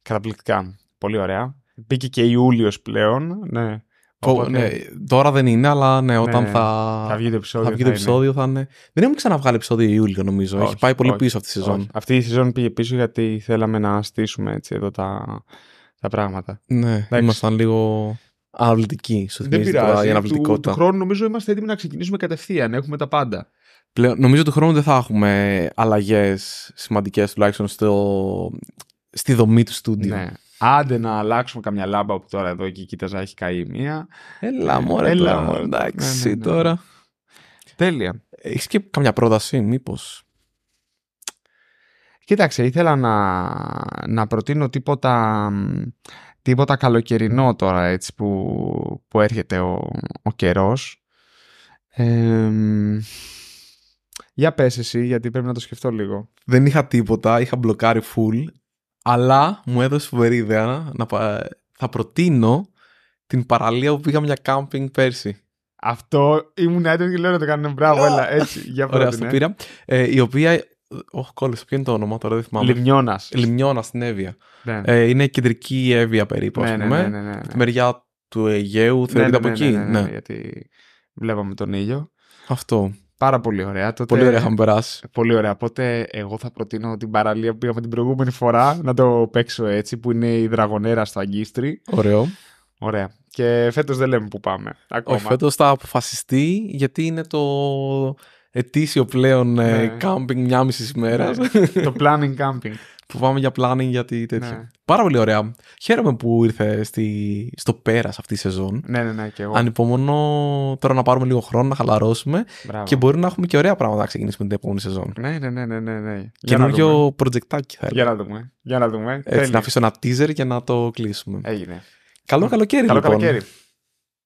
Καταπληκτικά. Πολύ ωραία. Μπήκε και Ιούλιος πλέον. Ναι. Οπότε... Ναι, τώρα δεν είναι, αλλά ναι, όταν ναι, θα... θα βγει το επεισόδιο, θα, βγει το επεισόδιο θα, είναι... Δεν έχουμε ξαναβγάλει επεισόδιο Ιούλιο, νομίζω. Όχι, Έχει πάει πολύ όχι, πίσω αυτή η σεζόν. Όχι. Αυτή η σεζόν πήγε πίσω γιατί θέλαμε να στήσουμε έτσι εδώ τα, τα πράγματα. Ναι, Εντάξει. ήμασταν λίγο αναβλητικοί. Σου δεν πειράζει. Για του, του χρόνου νομίζω είμαστε έτοιμοι να ξεκινήσουμε κατευθείαν. Έχουμε τα πάντα. Πλέον, νομίζω του χρόνου δεν θα έχουμε αλλαγές σημαντικές τουλάχιστον στο, στη δομή του στούντιο. Ναι. Άντε να αλλάξουμε καμιά λάμπα που τώρα εδώ εκεί κοίταζα έχει καεί μία. Έλα μωρέ, Έλα, μωρέ εντάξει ναι, ναι, ναι. τώρα. Τέλεια. Έχεις και καμιά πρόταση μήπως; Κοίταξε, ήθελα να, να προτείνω τίποτα, τίποτα καλοκαιρινό τώρα έτσι που, που έρχεται ο, ο καιρός. για πες εσύ, γιατί πρέπει να το σκεφτώ λίγο. Δεν είχα τίποτα, είχα μπλοκάρει full αλλά μου έδωσε φοβερή ιδέα να θα προτείνω την παραλία που πήγαμε για κάμπινγκ πέρσι. Αυτό ήμουν έτοιμος και λέω να το κάνουμε. Μπράβο, έλα, έτσι. Για Ωραία, το πήρα. Ε, η οποία. Όχι, κόλλησε. Ποιο είναι το όνομα τώρα, δεν θυμάμαι. Λιμνιώνας. Λιμνιώνας στην Εύβοια. Ναι. Ε, είναι κεντρική Εύβοια περίπου, ναι, ας ναι, πούμε. Ναι, ναι, ναι, Τη μεριά του Αιγαίου, θεωρείται από εκεί. Ναι, γιατί βλέπαμε τον ήλιο. Αυτό. Πάρα πολύ ωραία. Τότε... Πολύ ωραία είχαμε περάσει. Πολύ ωραία. Οπότε εγώ θα προτείνω την παραλία που πήγαμε την προηγούμενη φορά να το παίξω έτσι, που είναι η Δραγονέρα στο Αγκίστρι. Ωραίο. Ωραία. Και φέτος δεν λέμε που πάμε. Ακόμα. Όχι, φέτος θα αποφασιστεί γιατί είναι το ετήσιο πλέον ε, ναι. camping μια μισή ημέρα. Ναι. το planning camping που πάμε για planning γιατί τέτοιο. Ναι. Πάρα πολύ ωραία. Χαίρομαι που ήρθε στη... στο πέρας αυτής η σεζόν. Ναι, ναι, ναι, και εγώ. Ανυπομονώ τώρα να πάρουμε λίγο χρόνο, να χαλαρώσουμε Μπράβο. και μπορεί να έχουμε και ωραία πράγματα να ξεκινήσουμε την επόμενη σεζόν. Ναι, ναι, ναι, ναι. ναι, ναι. Καινούριο προτζεκτάκι θα Για να δούμε. Για να δούμε. Έτσι, να αφήσω ένα teaser για να το κλείσουμε. Έγινε. Καλό καλοκαίρι, Καλό λοιπόν. καλοκαίρι.